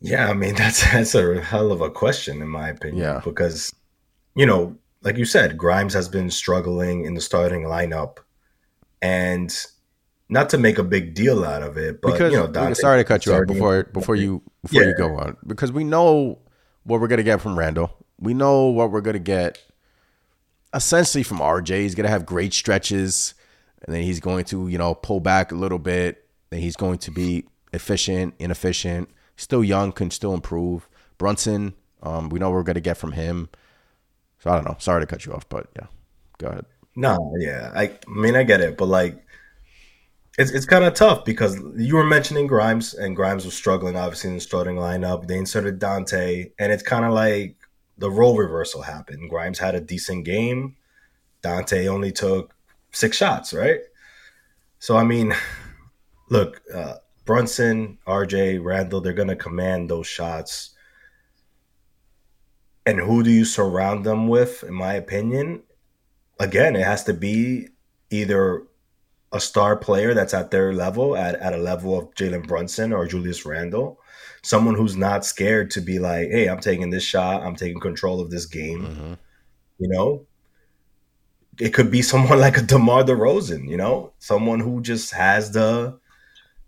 Yeah, I mean [LAUGHS] that's that's a hell of a question in my opinion. Yeah. Because, you know, like you said, Grimes has been struggling in the starting lineup, and not to make a big deal out of it, but because you know, Donte sorry to cut you off before before you before you go on because we know what we're gonna get from Randle. We know what we're gonna get essentially from RJ. He's gonna have great stretches, and then he's going to you know pull back a little bit. Then he's going to be efficient, inefficient. Still young, can still improve. Brunson, um, we know we're gonna get from him. So I don't know. Sorry to cut you off, but yeah, go ahead. No, yeah, I, I mean I get it, but like, it's it's kind of tough because you were mentioning Grimes, and Grimes was struggling obviously in the starting lineup. They inserted Donte, and it's kind of like the role reversal happened. Grimes had a decent game. Donte only took six shots, right? So I mean, [SIGHS] look, uh, Brunson, RJ, Randle, they're gonna command those shots. And who do you surround them with? In my opinion, again, it has to be either a star player that's at their level, at, at a level of Jalen Brunson or Julius Randle, someone who's not scared to be like, hey, I'm taking this shot, I'm taking control of this game. You know, it could be someone [LAUGHS] like a DeMar DeRozan, you know, someone who just has the,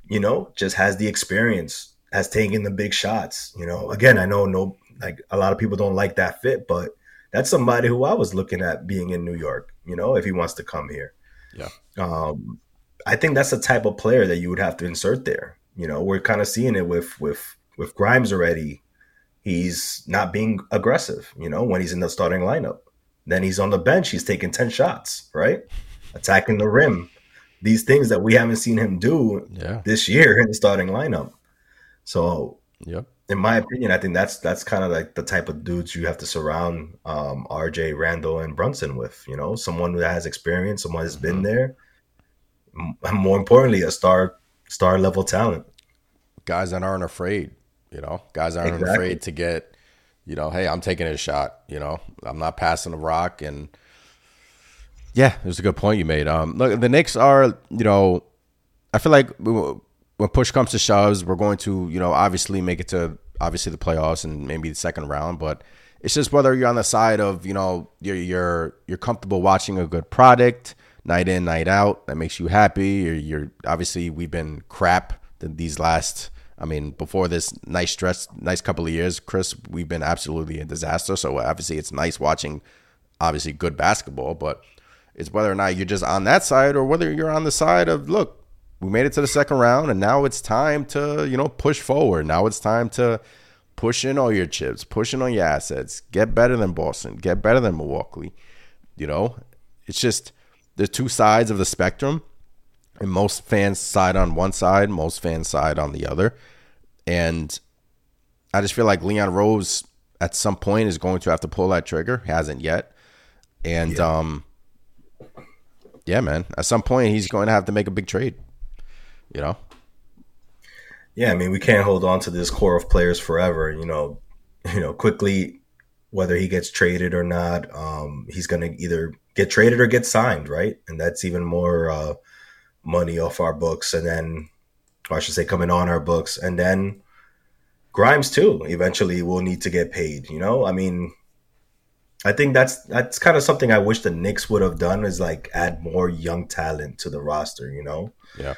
you know, just has the experience, has taken the big shots. You know, again, I know no, like a lot of people don't like that fit, but that's somebody who I was looking at being in New York. You know, if he wants to come here. Yeah. Um, I think that's the type of player that you would have to insert there. You know, we're kind of seeing it with with with Grimes already. He's not being aggressive. You know, when he's in the starting lineup, then he's on the bench. He's taking ten shots, right, attacking the rim. These things that we haven't seen him do Yeah. this year in the starting lineup. So, Yep. in my opinion, I think that's that's kind of like the type of dudes you have to surround um, RJ, Randle, and Brunson with. You know, someone that has experience, someone that's been there. More importantly, a star star level talent. guys that aren't afraid, you know, guys that aren't Exactly. afraid to get, you know, hey, I'm taking a shot, you know, I'm not passing the rock. And yeah, it was a good point you made. Um, look, the Knicks are, you know, I feel like when push comes to shoves, we're going to, you know, obviously make it to obviously the playoffs and maybe the second round, but it's just whether you're on the side of, you know, you're you're you're comfortable watching a good product night in, night out that makes you happy. You're, you're obviously we've been crap these last I mean, before this nice stress, nice couple of years, Chris, we've been absolutely a disaster. So obviously, it's nice watching, obviously, good basketball. But it's whether or not you're just on that side or whether you're on the side of look, we made it to the second round, and now it's time to you know push forward. Now it's time to push in all your chips, push in on your assets, get better than Boston, get better than Milwaukee. You know, it's just there's two sides of the spectrum and most fans side on one side, most fans side on the other. And I just feel like Leon Rose at some point is going to have to pull that trigger. Hasn't yet. And yeah. um yeah, man. At some point he's going to have to make a big trade. You know? Yeah, I mean, we can't hold on to this core of players forever, you know. [LAUGHS] You know, quickly whether he gets traded or not, um, he's going to either get traded or get signed, right? And that's even more uh, money off our books and then I should say coming on our books and then Grimes too eventually will need to get paid, you know? I mean I think that's that's kind of something I wish the Knicks would have done is like add more young talent to the roster, you know? Yeah.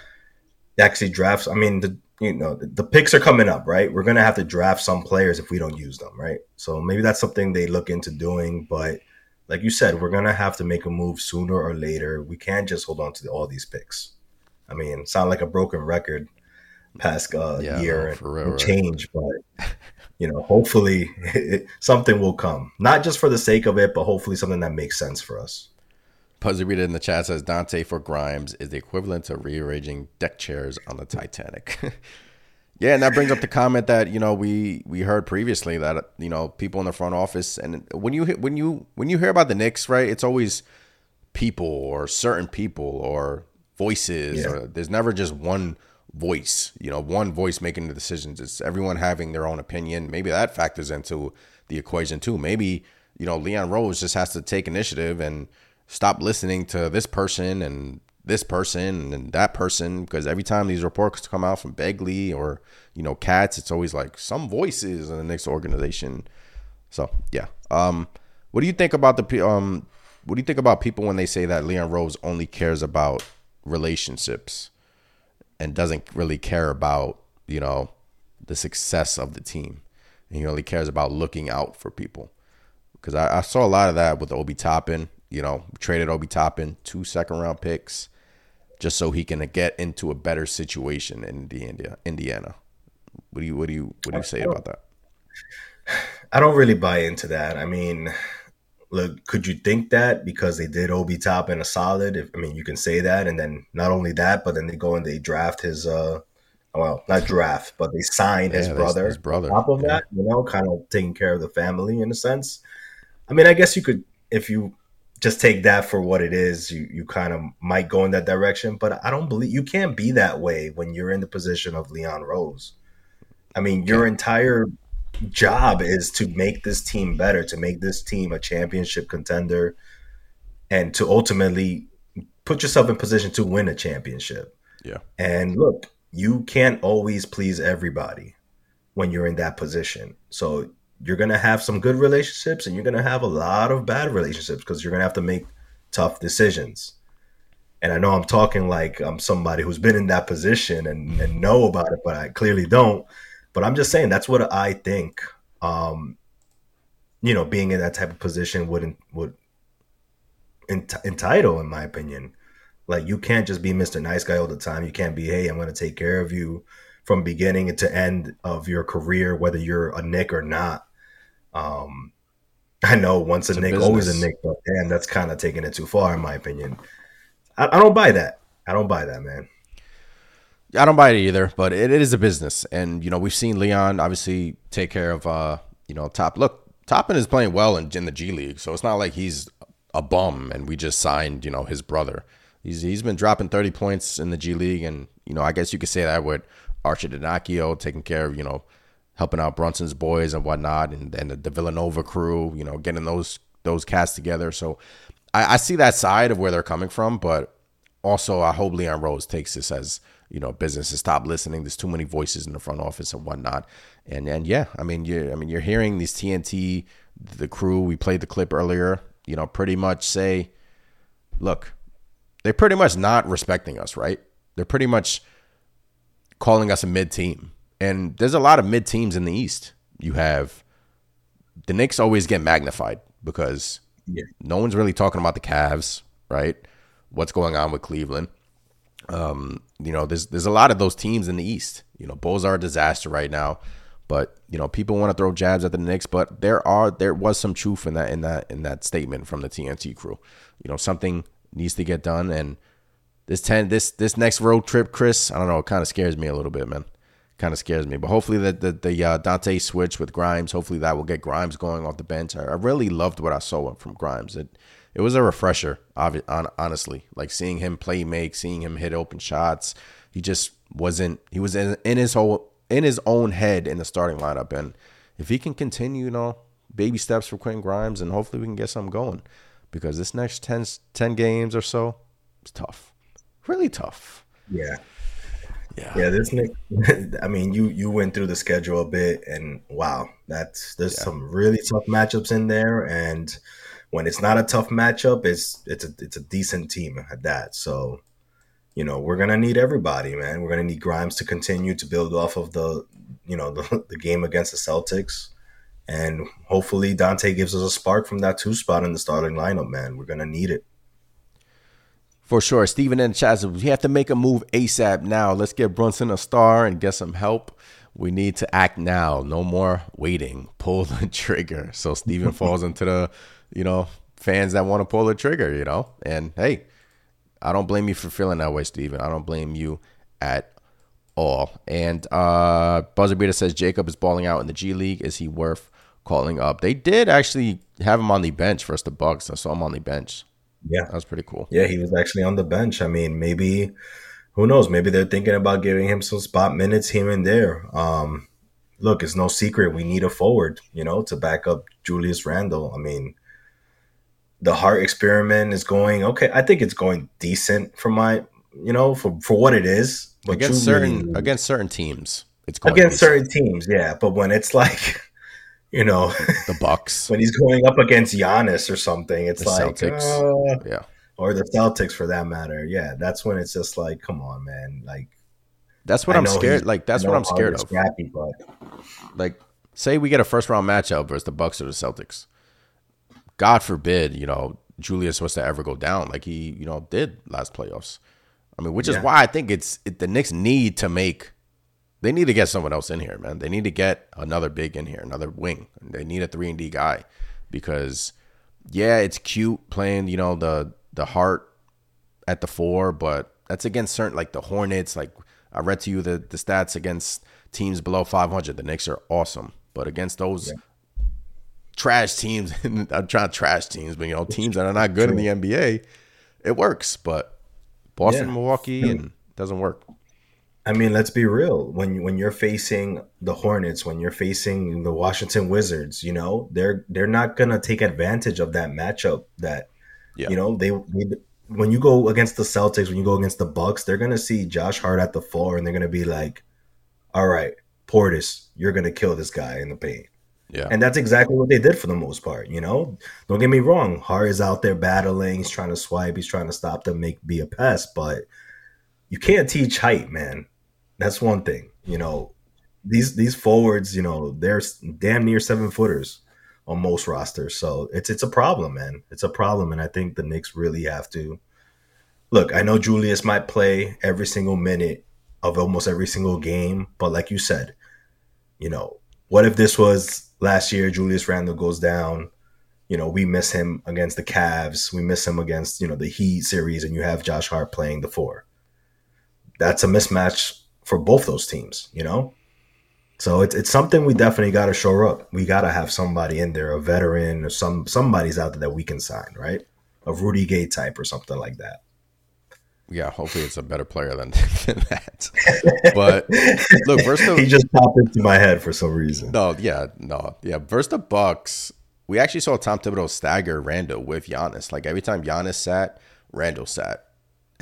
Actually drafts I mean the you know the picks are coming up, right? We're gonna have to draft some players if we don't use them, right? So maybe that's something they look into doing, but like you said, we're gonna have to make a move sooner or later. We can't just hold on to all these picks. I mean, sound like a broken record past uh, yeah, year and, real, and change, right. but [LAUGHS] you know, hopefully [LAUGHS] it, something will come. Not just for the sake of it, but hopefully something that makes sense for us. Puzzy Reader in the chat says Donte for Grimes is the equivalent to rearranging deck chairs on the Titanic. [LAUGHS] Yeah, and that brings up the comment that you know we we heard previously that you know people in the front office and when you when you when you hear about the Knicks, right? It's always people or certain people or voices. Yeah. Or there's never just one voice, you know, one voice making the decisions. It's everyone having their own opinion. Maybe that factors into the equation too. Maybe you know Leon Rose just has to take initiative and stop listening to this person and this person and that person because every time these reports come out from Begley or you know Katz, it's always like some voices in the Knicks organization. So yeah, um, what do you think about the um, what do you think about people when they say that Leon Rose only cares about relationships and doesn't really care about you know the success of the team, and he only cares about looking out for people? Because I, I saw a lot of that with Obi Toppin. You know, traded Obi Toppin, two second round picks just so he can get into a better situation in Indiana. Indiana. What do you what do you what do you say about that? I don't really buy into that. I mean, look, could you think that because they did Obi Toppin a solid? If, I mean, you can say that, and then not only that, but then they go and they draft his uh, well, not draft, but they signed yeah, his brother. His brother. On top of yeah. that, you know, kind of taking care of the family in a sense. I mean, I guess you could if you just take that for what it is. You you kind of might go in that direction, but I don't believe you can't be that way when you're in the position of Leon Rose. I mean, your entire job is to make this team better, to make this team a championship contender, and to ultimately put yourself in position to win a championship. Yeah. And look, you can't always please everybody when you're in that position. So you're going to have some good relationships and you're going to have a lot of bad relationships because you're going to have to make tough decisions. And I know I'm talking like I'm somebody who's been in that position and, and know about it, but I clearly don't. But I'm just saying that's what I think. Um, you know, being in that type of position wouldn't would ent- entitle, in my opinion. Like you can't just be Mr. Nice Guy all the time. You can't be, hey, I'm going to take care of you from beginning to end of your career, whether you're a Knick or not. Um, I know once a, a Knick, business. always a Knick, but damn, that's kind of taking it too far, in my opinion. I, I, don't buy that. I don't buy that, man. I don't buy it either, but it, it is a business, and you know we've seen Leon obviously take care of uh, you know top. Look, Toppin is playing well in, in the G League, so it's not like he's a bum and we just signed you know his brother. He's he's been dropping thirty points in the G League, and you know I guess you could say that with Archer Dinakio taking care of you know helping out Brunson's boys and whatnot, and and the Villanova crew, you know, getting those those cats together. So I, I see that side of where they're coming from, but also, I hope Leon Rose takes this as you know business to stop listening. There's too many voices in the front office and whatnot. And and yeah, I mean you I mean you're hearing these TNT the crew. We played the clip earlier. You know, pretty much say, look, they're pretty much not respecting us, right? They're pretty much calling us a mid team. And there's a lot of mid teams in the East. You have the Knicks always get magnified because Yeah. no one's really talking about the Cavs, right? What's going on with Cleveland? Um, you know, there's there's a lot of those teams in the East. You know, Bulls are a disaster right now, but you know, people want to throw jabs at the Knicks, but there are there was some truth in that in that in that statement from the TNT crew. You know, something needs to get done, and this ten this this next road trip, Chris, I don't know, it kind of scares me a little bit, man. Kind of scares me, but hopefully the the, the uh, Donte switch with Grimes, hopefully that will get Grimes going off the bench. I, I really loved what I saw from Grimes. It it was a refresher, obvi- hon- honestly. Like seeing him play make, seeing him hit open shots. He just wasn't. He was in, in his whole in his own head in the starting lineup, and if he can continue, you know, baby steps for Quentin Grimes, and hopefully we can get something going, because this next 10, 10 games or so, it's tough, really tough. Yeah. Yeah. Yeah, this Nick [LAUGHS] I mean, you you went through the schedule a bit and wow, that's there's some really tough matchups in there and when it's not a tough matchup, it's it's a it's a decent team at that. So, you know, we're going to need everybody, man. We're going to need Grimes to continue to build off of the, you know, [LAUGHS] the, the game against the Celtics. And hopefully Donte gives us a spark from that two spot in the starting lineup, man. We're going to need it. For sure. Steven and Chaz, we have to make a move ASAP now. Let's get Brunson a star and get some help. We need to act now. No more waiting. Pull the [LAUGHS] trigger. So Steven [LAUGHS] falls into the, you know, fans that want to pull the trigger, you know? And hey, I don't blame you for feeling that way, Steven. I don't blame you at all. And uh Buzzer Beater says Jacob is balling out in the G League. Is he worth calling up? They did actually have him on the bench versus the Bucks. I saw him on the bench. Yeah. That was pretty cool. Yeah, he was actually on the bench. I mean, maybe who knows? Maybe they're thinking about giving him some spot minutes here and there. Um, look, it's no secret we need a forward, you know, to back up Julius Randle. I mean, the Hart experiment is going okay. I think it's going decent for my, you know, for for what it is. But against really- certain against certain teams, it's against decent. certain teams, yeah. But when it's like, [LAUGHS] you know, the Bucks, [LAUGHS] when he's going up against Giannis or something, it's The like, Celtics. uh, yeah, or the Celtics for that matter. Yeah, that's when it's just like, come on, man. Like That's what I I'm scared. Like that's what I'm scared of. Scrappy, but Like, say we get a first round matchup versus the Bucks or the Celtics. God forbid, you know, Julius was to ever go down like he, you know, did last playoffs. I mean, which is why I think it's it, the Knicks need to make. They need to get someone else in here, man. They need to get another big in here, another wing. They need a three and D guy because, yeah, it's cute playing, you know, the the Hart at the four, but that's against certain like the Hornets. Like I read to you the the stats against teams below 500. The Knicks are awesome, but against those trash teams, [LAUGHS] I'm trying to trash teams, but you know teams that are not good in the NBA, it works. But Boston, Yeah. Milwaukee, and it doesn't work. I mean, let's be real. When when you're facing the Hornets, when you're facing the Washington Wizards, you know they're they're not gonna take advantage of that matchup. That Yeah. you know they, they when you go against the Celtics, when you go against the Bucks, they're gonna see Josh Hart at the floor, and they're gonna be like, "All right, Portis, you're gonna kill this guy in the paint." Yeah, And that's exactly what they did for the most part, you know. Don't get me wrong, Hart is out there battling, he's trying to swipe, he's trying to stop them, make be a pest, but you can't teach height, man. That's one thing. You know, these these forwards, you know, they're damn near seven footers on most rosters. So it's it's a problem, man. It's a problem. And I think the Knicks really have to look, I know Julius might play every single minute of almost every single game, but like you said, you know, what if this was last year? Julius Randle goes down. You know, we miss him against the Cavs. We miss him against you know the Heat series, and you have Josh Hart playing the four. That's a mismatch for both those teams. You know, so it's it's something we definitely got to shore up. We got to have somebody in there, a veteran or some somebody's out there that we can sign, right? A Rudy Gay type or something like that. yeah. Hopefully, it's a better player than, [LAUGHS] than that. But look, [LAUGHS] versus the he just popped into my head for some reason. No, yeah, no, yeah. Versus the Bucks, we actually saw Tom Thibodeau stagger Randle with Giannis. Like every time Giannis sat, Randle sat,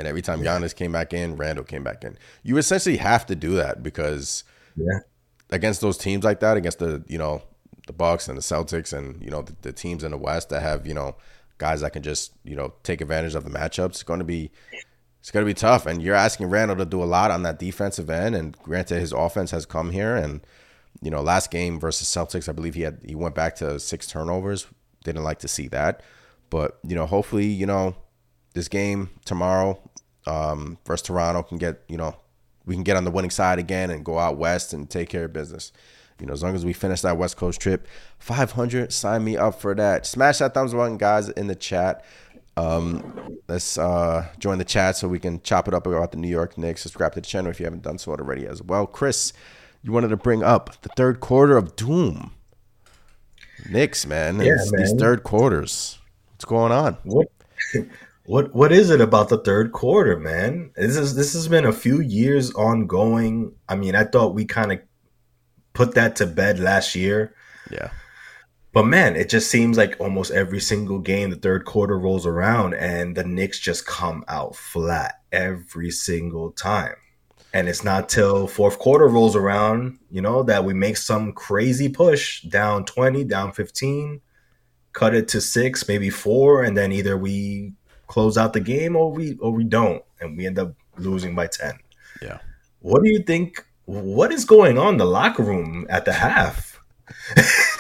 And every time Giannis came back in, Randle came back in. You essentially have to do that because Yeah. against those teams like that, against the you know the Bucks and the Celtics and you know the, the teams in the West that have you know guys that can just you know take advantage of the matchups, it's going to be it's going to be tough. And you're asking Randle to do a lot on that defensive end. And granted, his offense has come here. And you know, last game versus Celtics, I believe he had he went back to six turnovers. Didn't like to see that, but you know, hopefully, you know, this game tomorrow um, versus Toronto can get you know we can get on the winning side again and go out west and take care of business. You know, as long as we finish that West Coast trip, 500, sign me up for that. Smash that thumbs button, guys, in the chat. Um, let's uh, join the chat so we can chop it up about the New York Knicks. Subscribe to the channel if you haven't done so already as well. Chris, you wanted to bring up the third quarter of Doom. Knicks, man. Yeah, It's These third quarters. What's going on? What [LAUGHS] what what is it about the third quarter, man? This is this has been a few years ongoing. I mean, I thought we kind of put that to bed last year. Yeah. But man, it just seems like almost every single game the third quarter rolls around and the Knicks just come out flat every single time. And it's not till fourth quarter rolls around, you know, that we make some crazy push down 20, down 15, cut it to six, maybe four, and then either we close out the game or we or we don't, and we end up losing by 10. Yeah. What do you think? What is going on in the locker room at the half? [LAUGHS]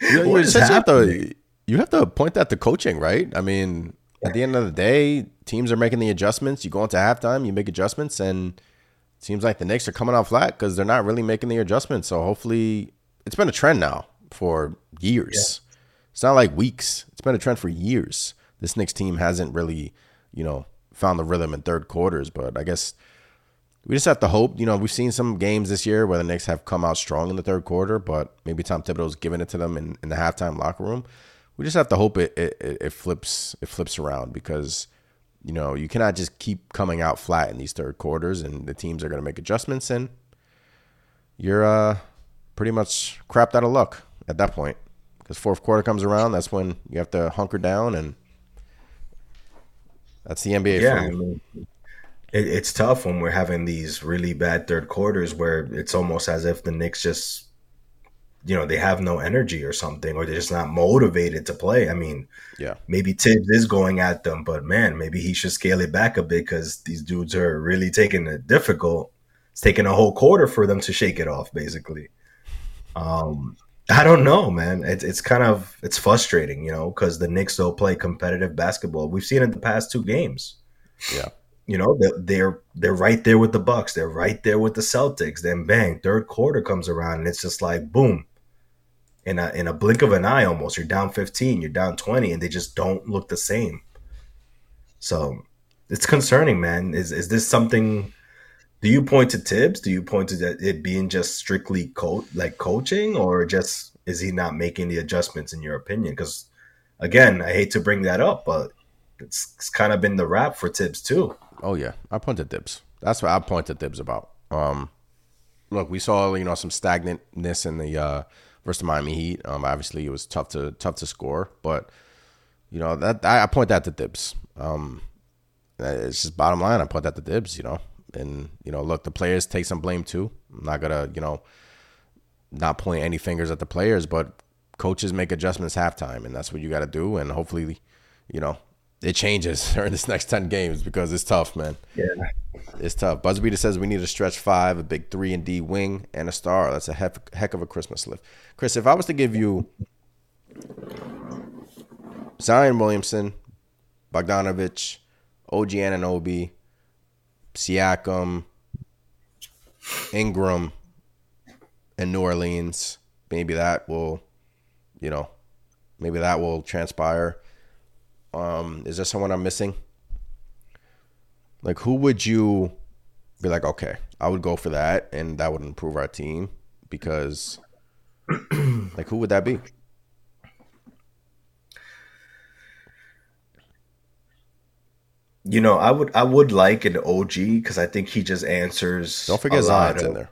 You, you What is essentially have to you have to point that to coaching, right? I mean, at the end of the day, teams are making the adjustments. You go into halftime, you make adjustments, and it seems like the Knicks are coming out flat because they're not really making the adjustments. So hopefully, it's been a trend now for years. It's not like weeks. It's been a trend for years. This Knicks team hasn't really, you know, found the rhythm in third quarters, but I guess we just have to hope. You know, we've seen some games this year where the Knicks have come out strong in the third quarter, but maybe Tom Thibodeau's giving it to them in, in the halftime locker room. We just have to hope it, it it flips it flips around because you know you cannot just keep coming out flat in these third quarters, and the teams are going to make adjustments, and you're uh pretty much crapped out of luck at that point. Because fourth quarter comes around, that's when you have to hunker down, and that's the NBA Yeah, I mean, it, it's tough when we're having these really bad third quarters where it's almost as if the Knicks just, you know, they have no energy or something, or they're just not motivated to play. I mean, Yeah. maybe Tibbs is going at them, but man, maybe he should scale it back a bit because these dudes are really taking it difficult. It's taking a whole quarter for them to shake it off, basically. Um, I don't know, man. It's it's kind of it's frustrating, you know, because the Knicks don't play competitive basketball. We've seen it the past two games. Yeah. You know, they're they're, they're right there with the Bucks. They're right there with the Celtics. Then bang, third quarter comes around and it's just like boom. In a in a blink of an eye, almost you're down 15, you're down 20, and they just don't look the same. So it's concerning, man. Is is this something? Do you point to Tibbs? Do you point to that it being just strictly co- like coaching, or just is he not making the adjustments in your opinion? Because again, I hate to bring that up, but it's, it's kind of been the rap for Tibbs too. Oh yeah, I point to Tibbs. That's what I point to Tibbs about. Um, look, we saw you know some stagnantness in the uh, versus Miami Heat. Um, obviously it was tough to tough to score, but you know that I, I point that to Tibbs. Um, it's just bottom line. I point that to Tibbs. You know, and you know, look, the players take some blame too. I'm not gonna you know not point any fingers at the players, but coaches make adjustments halftime, and that's what you got to do. And hopefully, you know, it changes [LAUGHS] during this next ten games because it's tough, man. Yeah. It's tough. Buzzbeater says we need a stretch five, a big three and D wing, and a star. That's a heck, heck of a Christmas lift. Chris, if I was to give you Zion Williamson, Bogdanovich, OG Anunoby, Siakam, Ingram, and New Orleans, maybe that will, you know, maybe that will transpire. Um, is there someone I'm missing? Like, who would you be like, okay, I would go for that, and that would improve our team because, [CLEARS THROAT] like, who would that be? You know, I would I would like an OG because I think he just answers. Don't forget Zion's in there.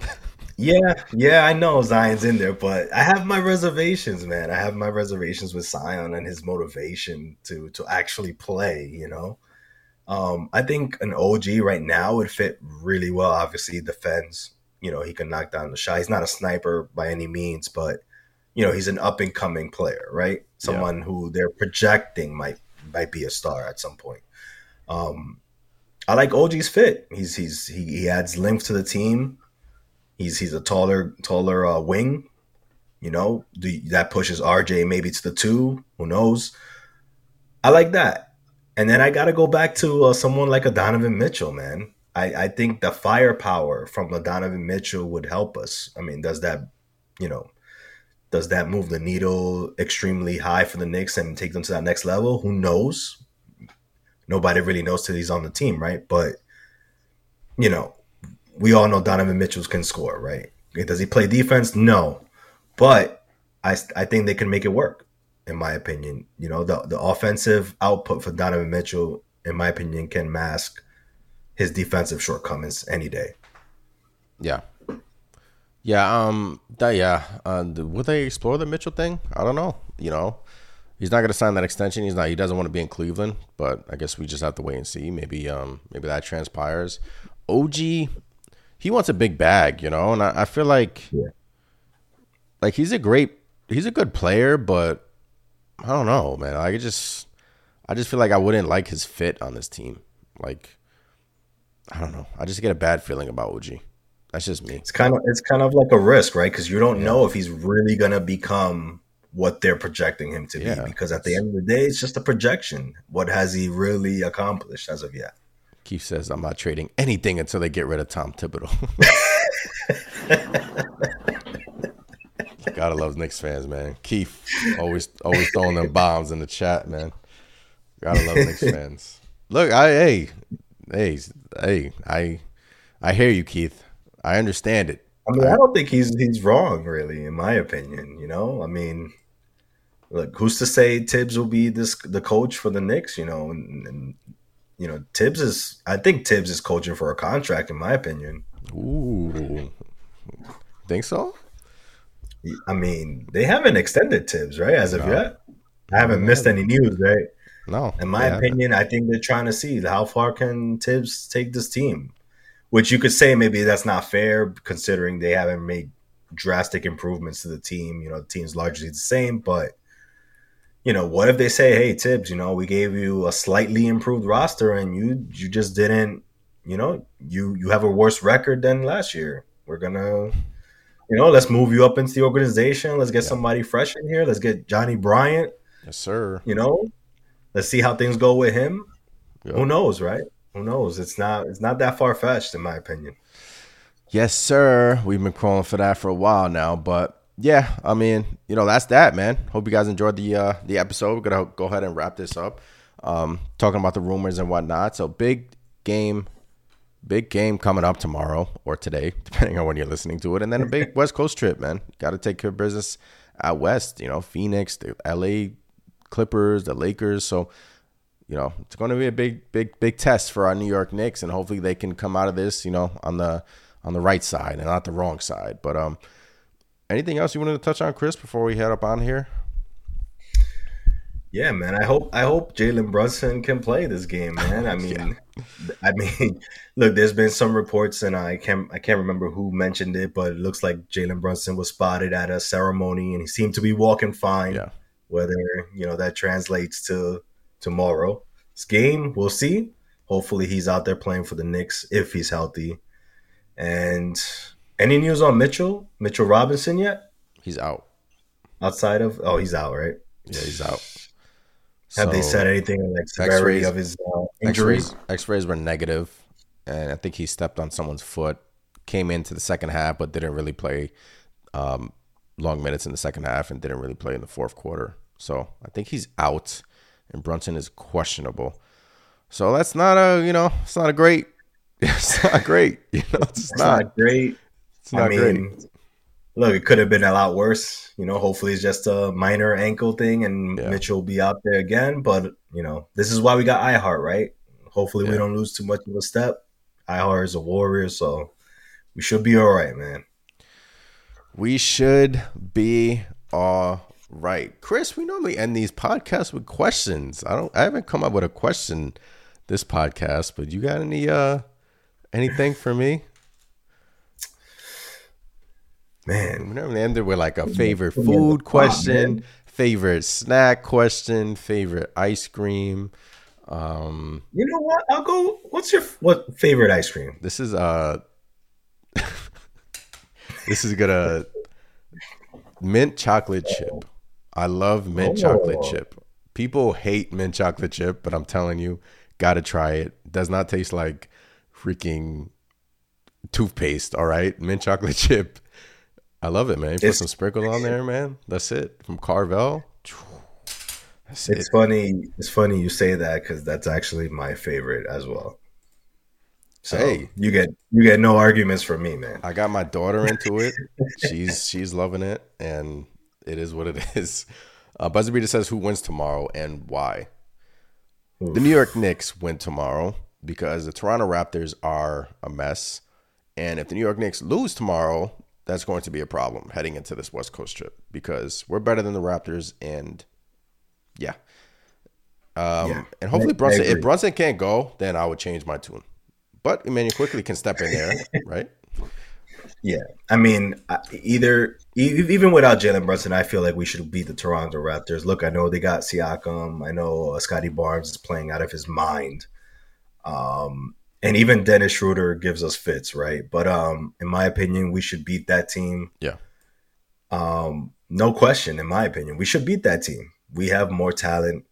[LAUGHS] Yeah, yeah, I know Zion's in there, but I have my reservations, man. I have my reservations with Zion and his motivation to to actually play. You know, Um, I think an OG right now would fit really well. Obviously, defends. You know, he can knock down the shot. He's not a sniper by any means, but you know, he's an up and coming player, right? Someone who they're projecting might might be a star at some point. Um, I like OG's fit. He's he's he, he adds length to the team. He's he's a taller taller uh, wing. You know, the, that pushes RJ maybe to the two. Who knows? I like that. And then I got to go back to uh, someone like a Donovan Mitchell, man. I, I think the firepower from a Donovan Mitchell would help us. I mean, does that, you know, does that move the needle extremely high for the Knicks and take them to that next level? Who knows? Nobody really knows till he's on the team, right? But you know, we all know Donovan Mitchell can score, right? Does he play defense? No, but I I think they can make it work. In my opinion, you know, the the offensive output for Donovan Mitchell, in my opinion, can mask his defensive shortcomings any day. Yeah. Yeah, um, that, yeah. Uh, will they explore the Mitchell thing? I don't know. You know, he's not going to sign that extension. He's not. He doesn't want to be in Cleveland. But I guess we just have to wait and see. Maybe, um, maybe that transpires. OG, he wants a big bag. You know, and I, I feel like, Yeah. like he's a great, he's a good player, but I don't know, man. I just, I just feel like I wouldn't like his fit on this team. Like, I don't know. I just get a bad feeling about OG. That's just me. It's kind of it's kind of like a risk, right? Because you don't know if he's really gonna become what they're projecting him to be. Because at the end of the day, it's just a projection. What has he really accomplished as of yet? Keith says I'm not trading anything until they get rid of Tom Thibodeau. [LAUGHS] Gotta love Knicks fans, man. Keith always always throwing them bombs in the chat, man. Gotta love Knicks [LAUGHS] fans. Look, I hey, hey, hey, I I hear you, Keith. I understand it. I mean, I don't think he's he's wrong, really, in my opinion. You know, I mean, look, who's to say Tibbs will be this the coach for the Knicks? You know, and, and you know, Tibbs is. I think Tibbs is coaching for a contract, in my opinion. Ooh, think so? I mean, they haven't extended Tibbs, right? As of yet, I haven't missed any news, right? No. In my they haven't. opinion, I think they're trying to see how far can Tibbs take this team. Which you could say maybe that's not fair, considering they haven't made drastic improvements to the team. You know, the team's largely the same, but you know, what if they say, "Hey, Tibbs, you know, we gave you a slightly improved roster, and you you just didn't, you know, you you have a worse record than last year. We're gonna." You know, let's move you up into the organization. Let's get somebody fresh in here. Let's get Johnnie Bryant. Yes, sir. You know, let's see how things go with him. Yep. Who knows, right? Who knows? It's not it's not that far fetched, in my opinion. Yes, sir. We've been calling for that for a while now, but yeah, I mean, you know, that's that, man. Hope you guys enjoyed the uh, the episode. We're gonna go ahead and wrap this up, um, talking about the rumors and whatnot. So big game, big game coming up tomorrow or today, [LAUGHS] depending on when you're listening to it, and then a big [LAUGHS] West Coast trip, man. Got to take care of business out west. You know, Phoenix, the L.A. Clippers, the Lakers. So you know, it's going to be a big, big, big test for our New York Knicks, and hopefully they can come out of this, you know, on the on the right side and not the wrong side. But um, anything else you wanted to touch on, Chris, before we head up on here? Yeah, man. I hope I hope Jalen Brunson can play this game, [LAUGHS] man. I mean, I mean, [LAUGHS] look, there's been some reports, and I can't I can't remember who mentioned it, but it looks like Jalen Brunson was spotted at a ceremony, and he seemed to be walking fine. Yeah. Whether you know that translates to tomorrow, this game, we'll see. Hopefully, he's out there playing for the Knicks if he's healthy. And any news on Mitchell, Mitchell Robinson yet? He's out. Outside of oh, he's out, right? Yeah, he's out. Have they said anything on like severity of his uh, injuries? X-rays, X-rays were negative, and I think he stepped on someone's foot. Came into the second half, but didn't really play um, long minutes in the second half, and didn't really play in the fourth quarter. So I think he's out, and Brunson is questionable. So that's not a you know it's not a great [LAUGHS] it's not great you know it's, It's not, not great. It's not I mean, great. look, it could have been a lot worse. You know, hopefully it's just a minor ankle thing, and Yeah. Mitchell will be out there again. But you know, this is why we got I-Hart, right? Hopefully, we don't lose too much of a step. I-Hart is a warrior, so we should be all right, man. We should be all right. Chris, we normally end these podcasts with questions. I don't I haven't come up with a question this podcast. But you got any uh anything for me? Man, we ended with like a favorite food question, favorite snack question, favorite ice cream. Um, you know what? I'll go. What's your what favorite ice cream? This is uh, [LAUGHS] this is gonna mint chocolate chip. I love mint oh. chocolate chip. People hate mint chocolate chip, but I'm telling you, gotta try it. Does not taste like freaking toothpaste. All right, mint chocolate [LAUGHS] chip I love it, man. You put some sprinkles on there, man. That's it from Carvel. That's it's it. funny. It's funny you say that because that's actually my favorite as well. So hey, you get you get no arguments from me, man. I got my daughter into it. [LAUGHS] she's she's loving it, and it is what it [LAUGHS] is. Uh, Buzzer Beater says who wins tomorrow and why. Oof. The New York Knicks win tomorrow because the Toronto Raptors are a mess, and if the New York Knicks lose tomorrow, that's going to be a problem heading into this West Coast trip because we're better than the Raptors, and yeah, um, yeah. and hopefully Brunson. If Brunson can't go, then I would change my tune. But Immanuel Quickley can step in there, [LAUGHS] right? Yeah, I mean, either even without Jalen Brunson, I feel like we should beat the Toronto Raptors. Look, I know they got Siakam. I know uh, Scottie Barnes is playing out of his mind. Um, and even Dennis Schroeder gives us fits, right? But um, in my opinion, we should beat that team. Yeah. Um, no question, in my opinion, we should beat that team. We have more talent,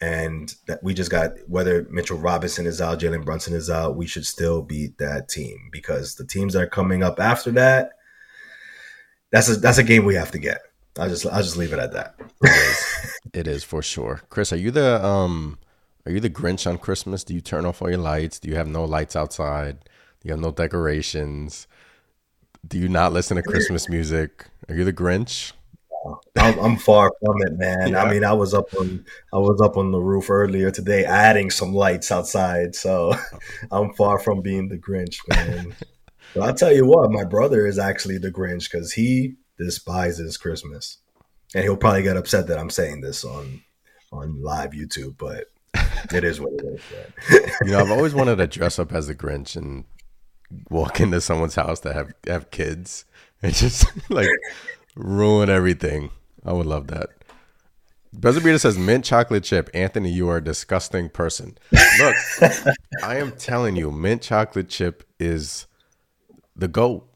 and that we just got whether Mitchell Robinson is out, Jalen Brunson is out, we should still beat that team because the teams that are coming up after that. That's a that's a game we have to get. I'll just I'll just leave it at that. [LAUGHS] it, is. it is for sure. Chris, are you the um are you the Grinch on Christmas? Do you turn off all your lights? Do you have no lights outside? Do you have no decorations? Do you not listen to Christmas music? Are you the Grinch? I'm, I'm far from it, man. Yeah. I mean, I was up on I was up on the roof earlier today, adding some lights outside. So [LAUGHS] I'm far from being the Grinch, man. [LAUGHS] but I'll tell you what, my brother is actually the Grinch because he despises Christmas, and he'll probably get upset that I'm saying this on on live YouTube. But it is what it is. [LAUGHS] you know, I've always wanted to dress up as a Grinch and walk into someone's house that have have kids and just [LAUGHS] like ruin everything. I would love that. Bezer says mint chocolate chip. Anthony, you are a disgusting person. Look, I am telling you, mint chocolate chip is the goat.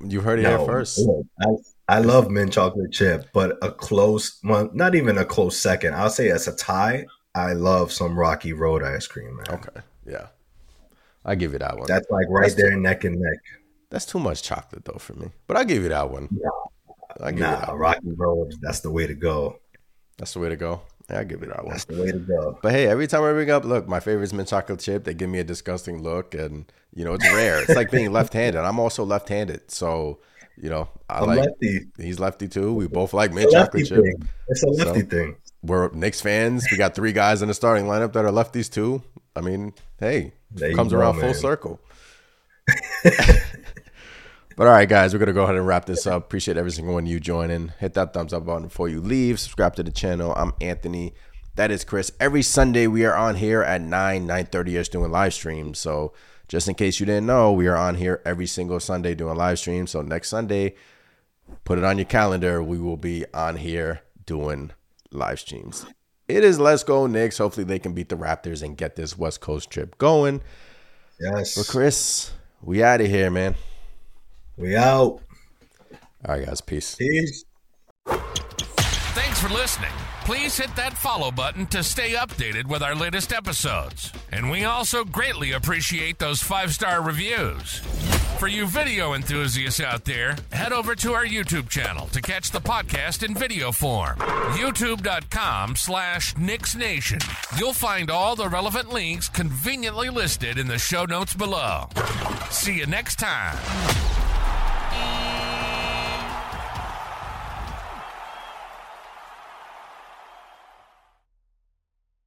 You heard it no, here first. I, I love mint chocolate chip, but a close, well, not even a close second. I'll say as a tie. I love some Rocky Road ice cream, man. Okay, yeah, I give you that one. That's like right that's there, too, neck and neck. That's too much chocolate though for me, but I give you that one. Nah, I give nah, that Rocky Road. That's the way to go. That's the way to go. Yeah, I give you that one. That's the way to go. But hey, every time I bring up, look, my favorite is mint chocolate chip. They give me a disgusting look, and you know it's rare. it's like being left-handed. I'm also left-handed, so you know I I'm like. Lefty. He's lefty too. We both like mint chocolate chip. It's a lefty so, thing we're Knicks fans. We got three guys in the starting lineup that are lefties too. I mean, hey, it comes go, around man. full circle. [LAUGHS] But all right, guys, we're gonna go ahead and wrap this up. Appreciate every single one of you joining. Hit that thumbs up button before you leave. Subscribe to the channel. I'm Anthony. That is Chris. Every Sunday we are on here at 9, nine thirty ish doing live streams. So just in case you didn't know, we are on here every single Sunday doing live streams. So next Sunday, put it on your calendar. We will be on here doing live streams. It is Let's Go Knicks. Hopefully they can beat the Raptors and get this West Coast trip going. Yes. For Chris, we out of here, man. We out. All right, guys. Peace. Peace. Thanks for listening. Please hit that follow button to stay updated with our latest episodes. And we also greatly appreciate those five star reviews. For you video enthusiasts out there, head over to our YouTube channel to catch the podcast in video form. YouTube.com slash Knicks Nation. You'll find all the relevant links conveniently listed in the show notes below. See you next time.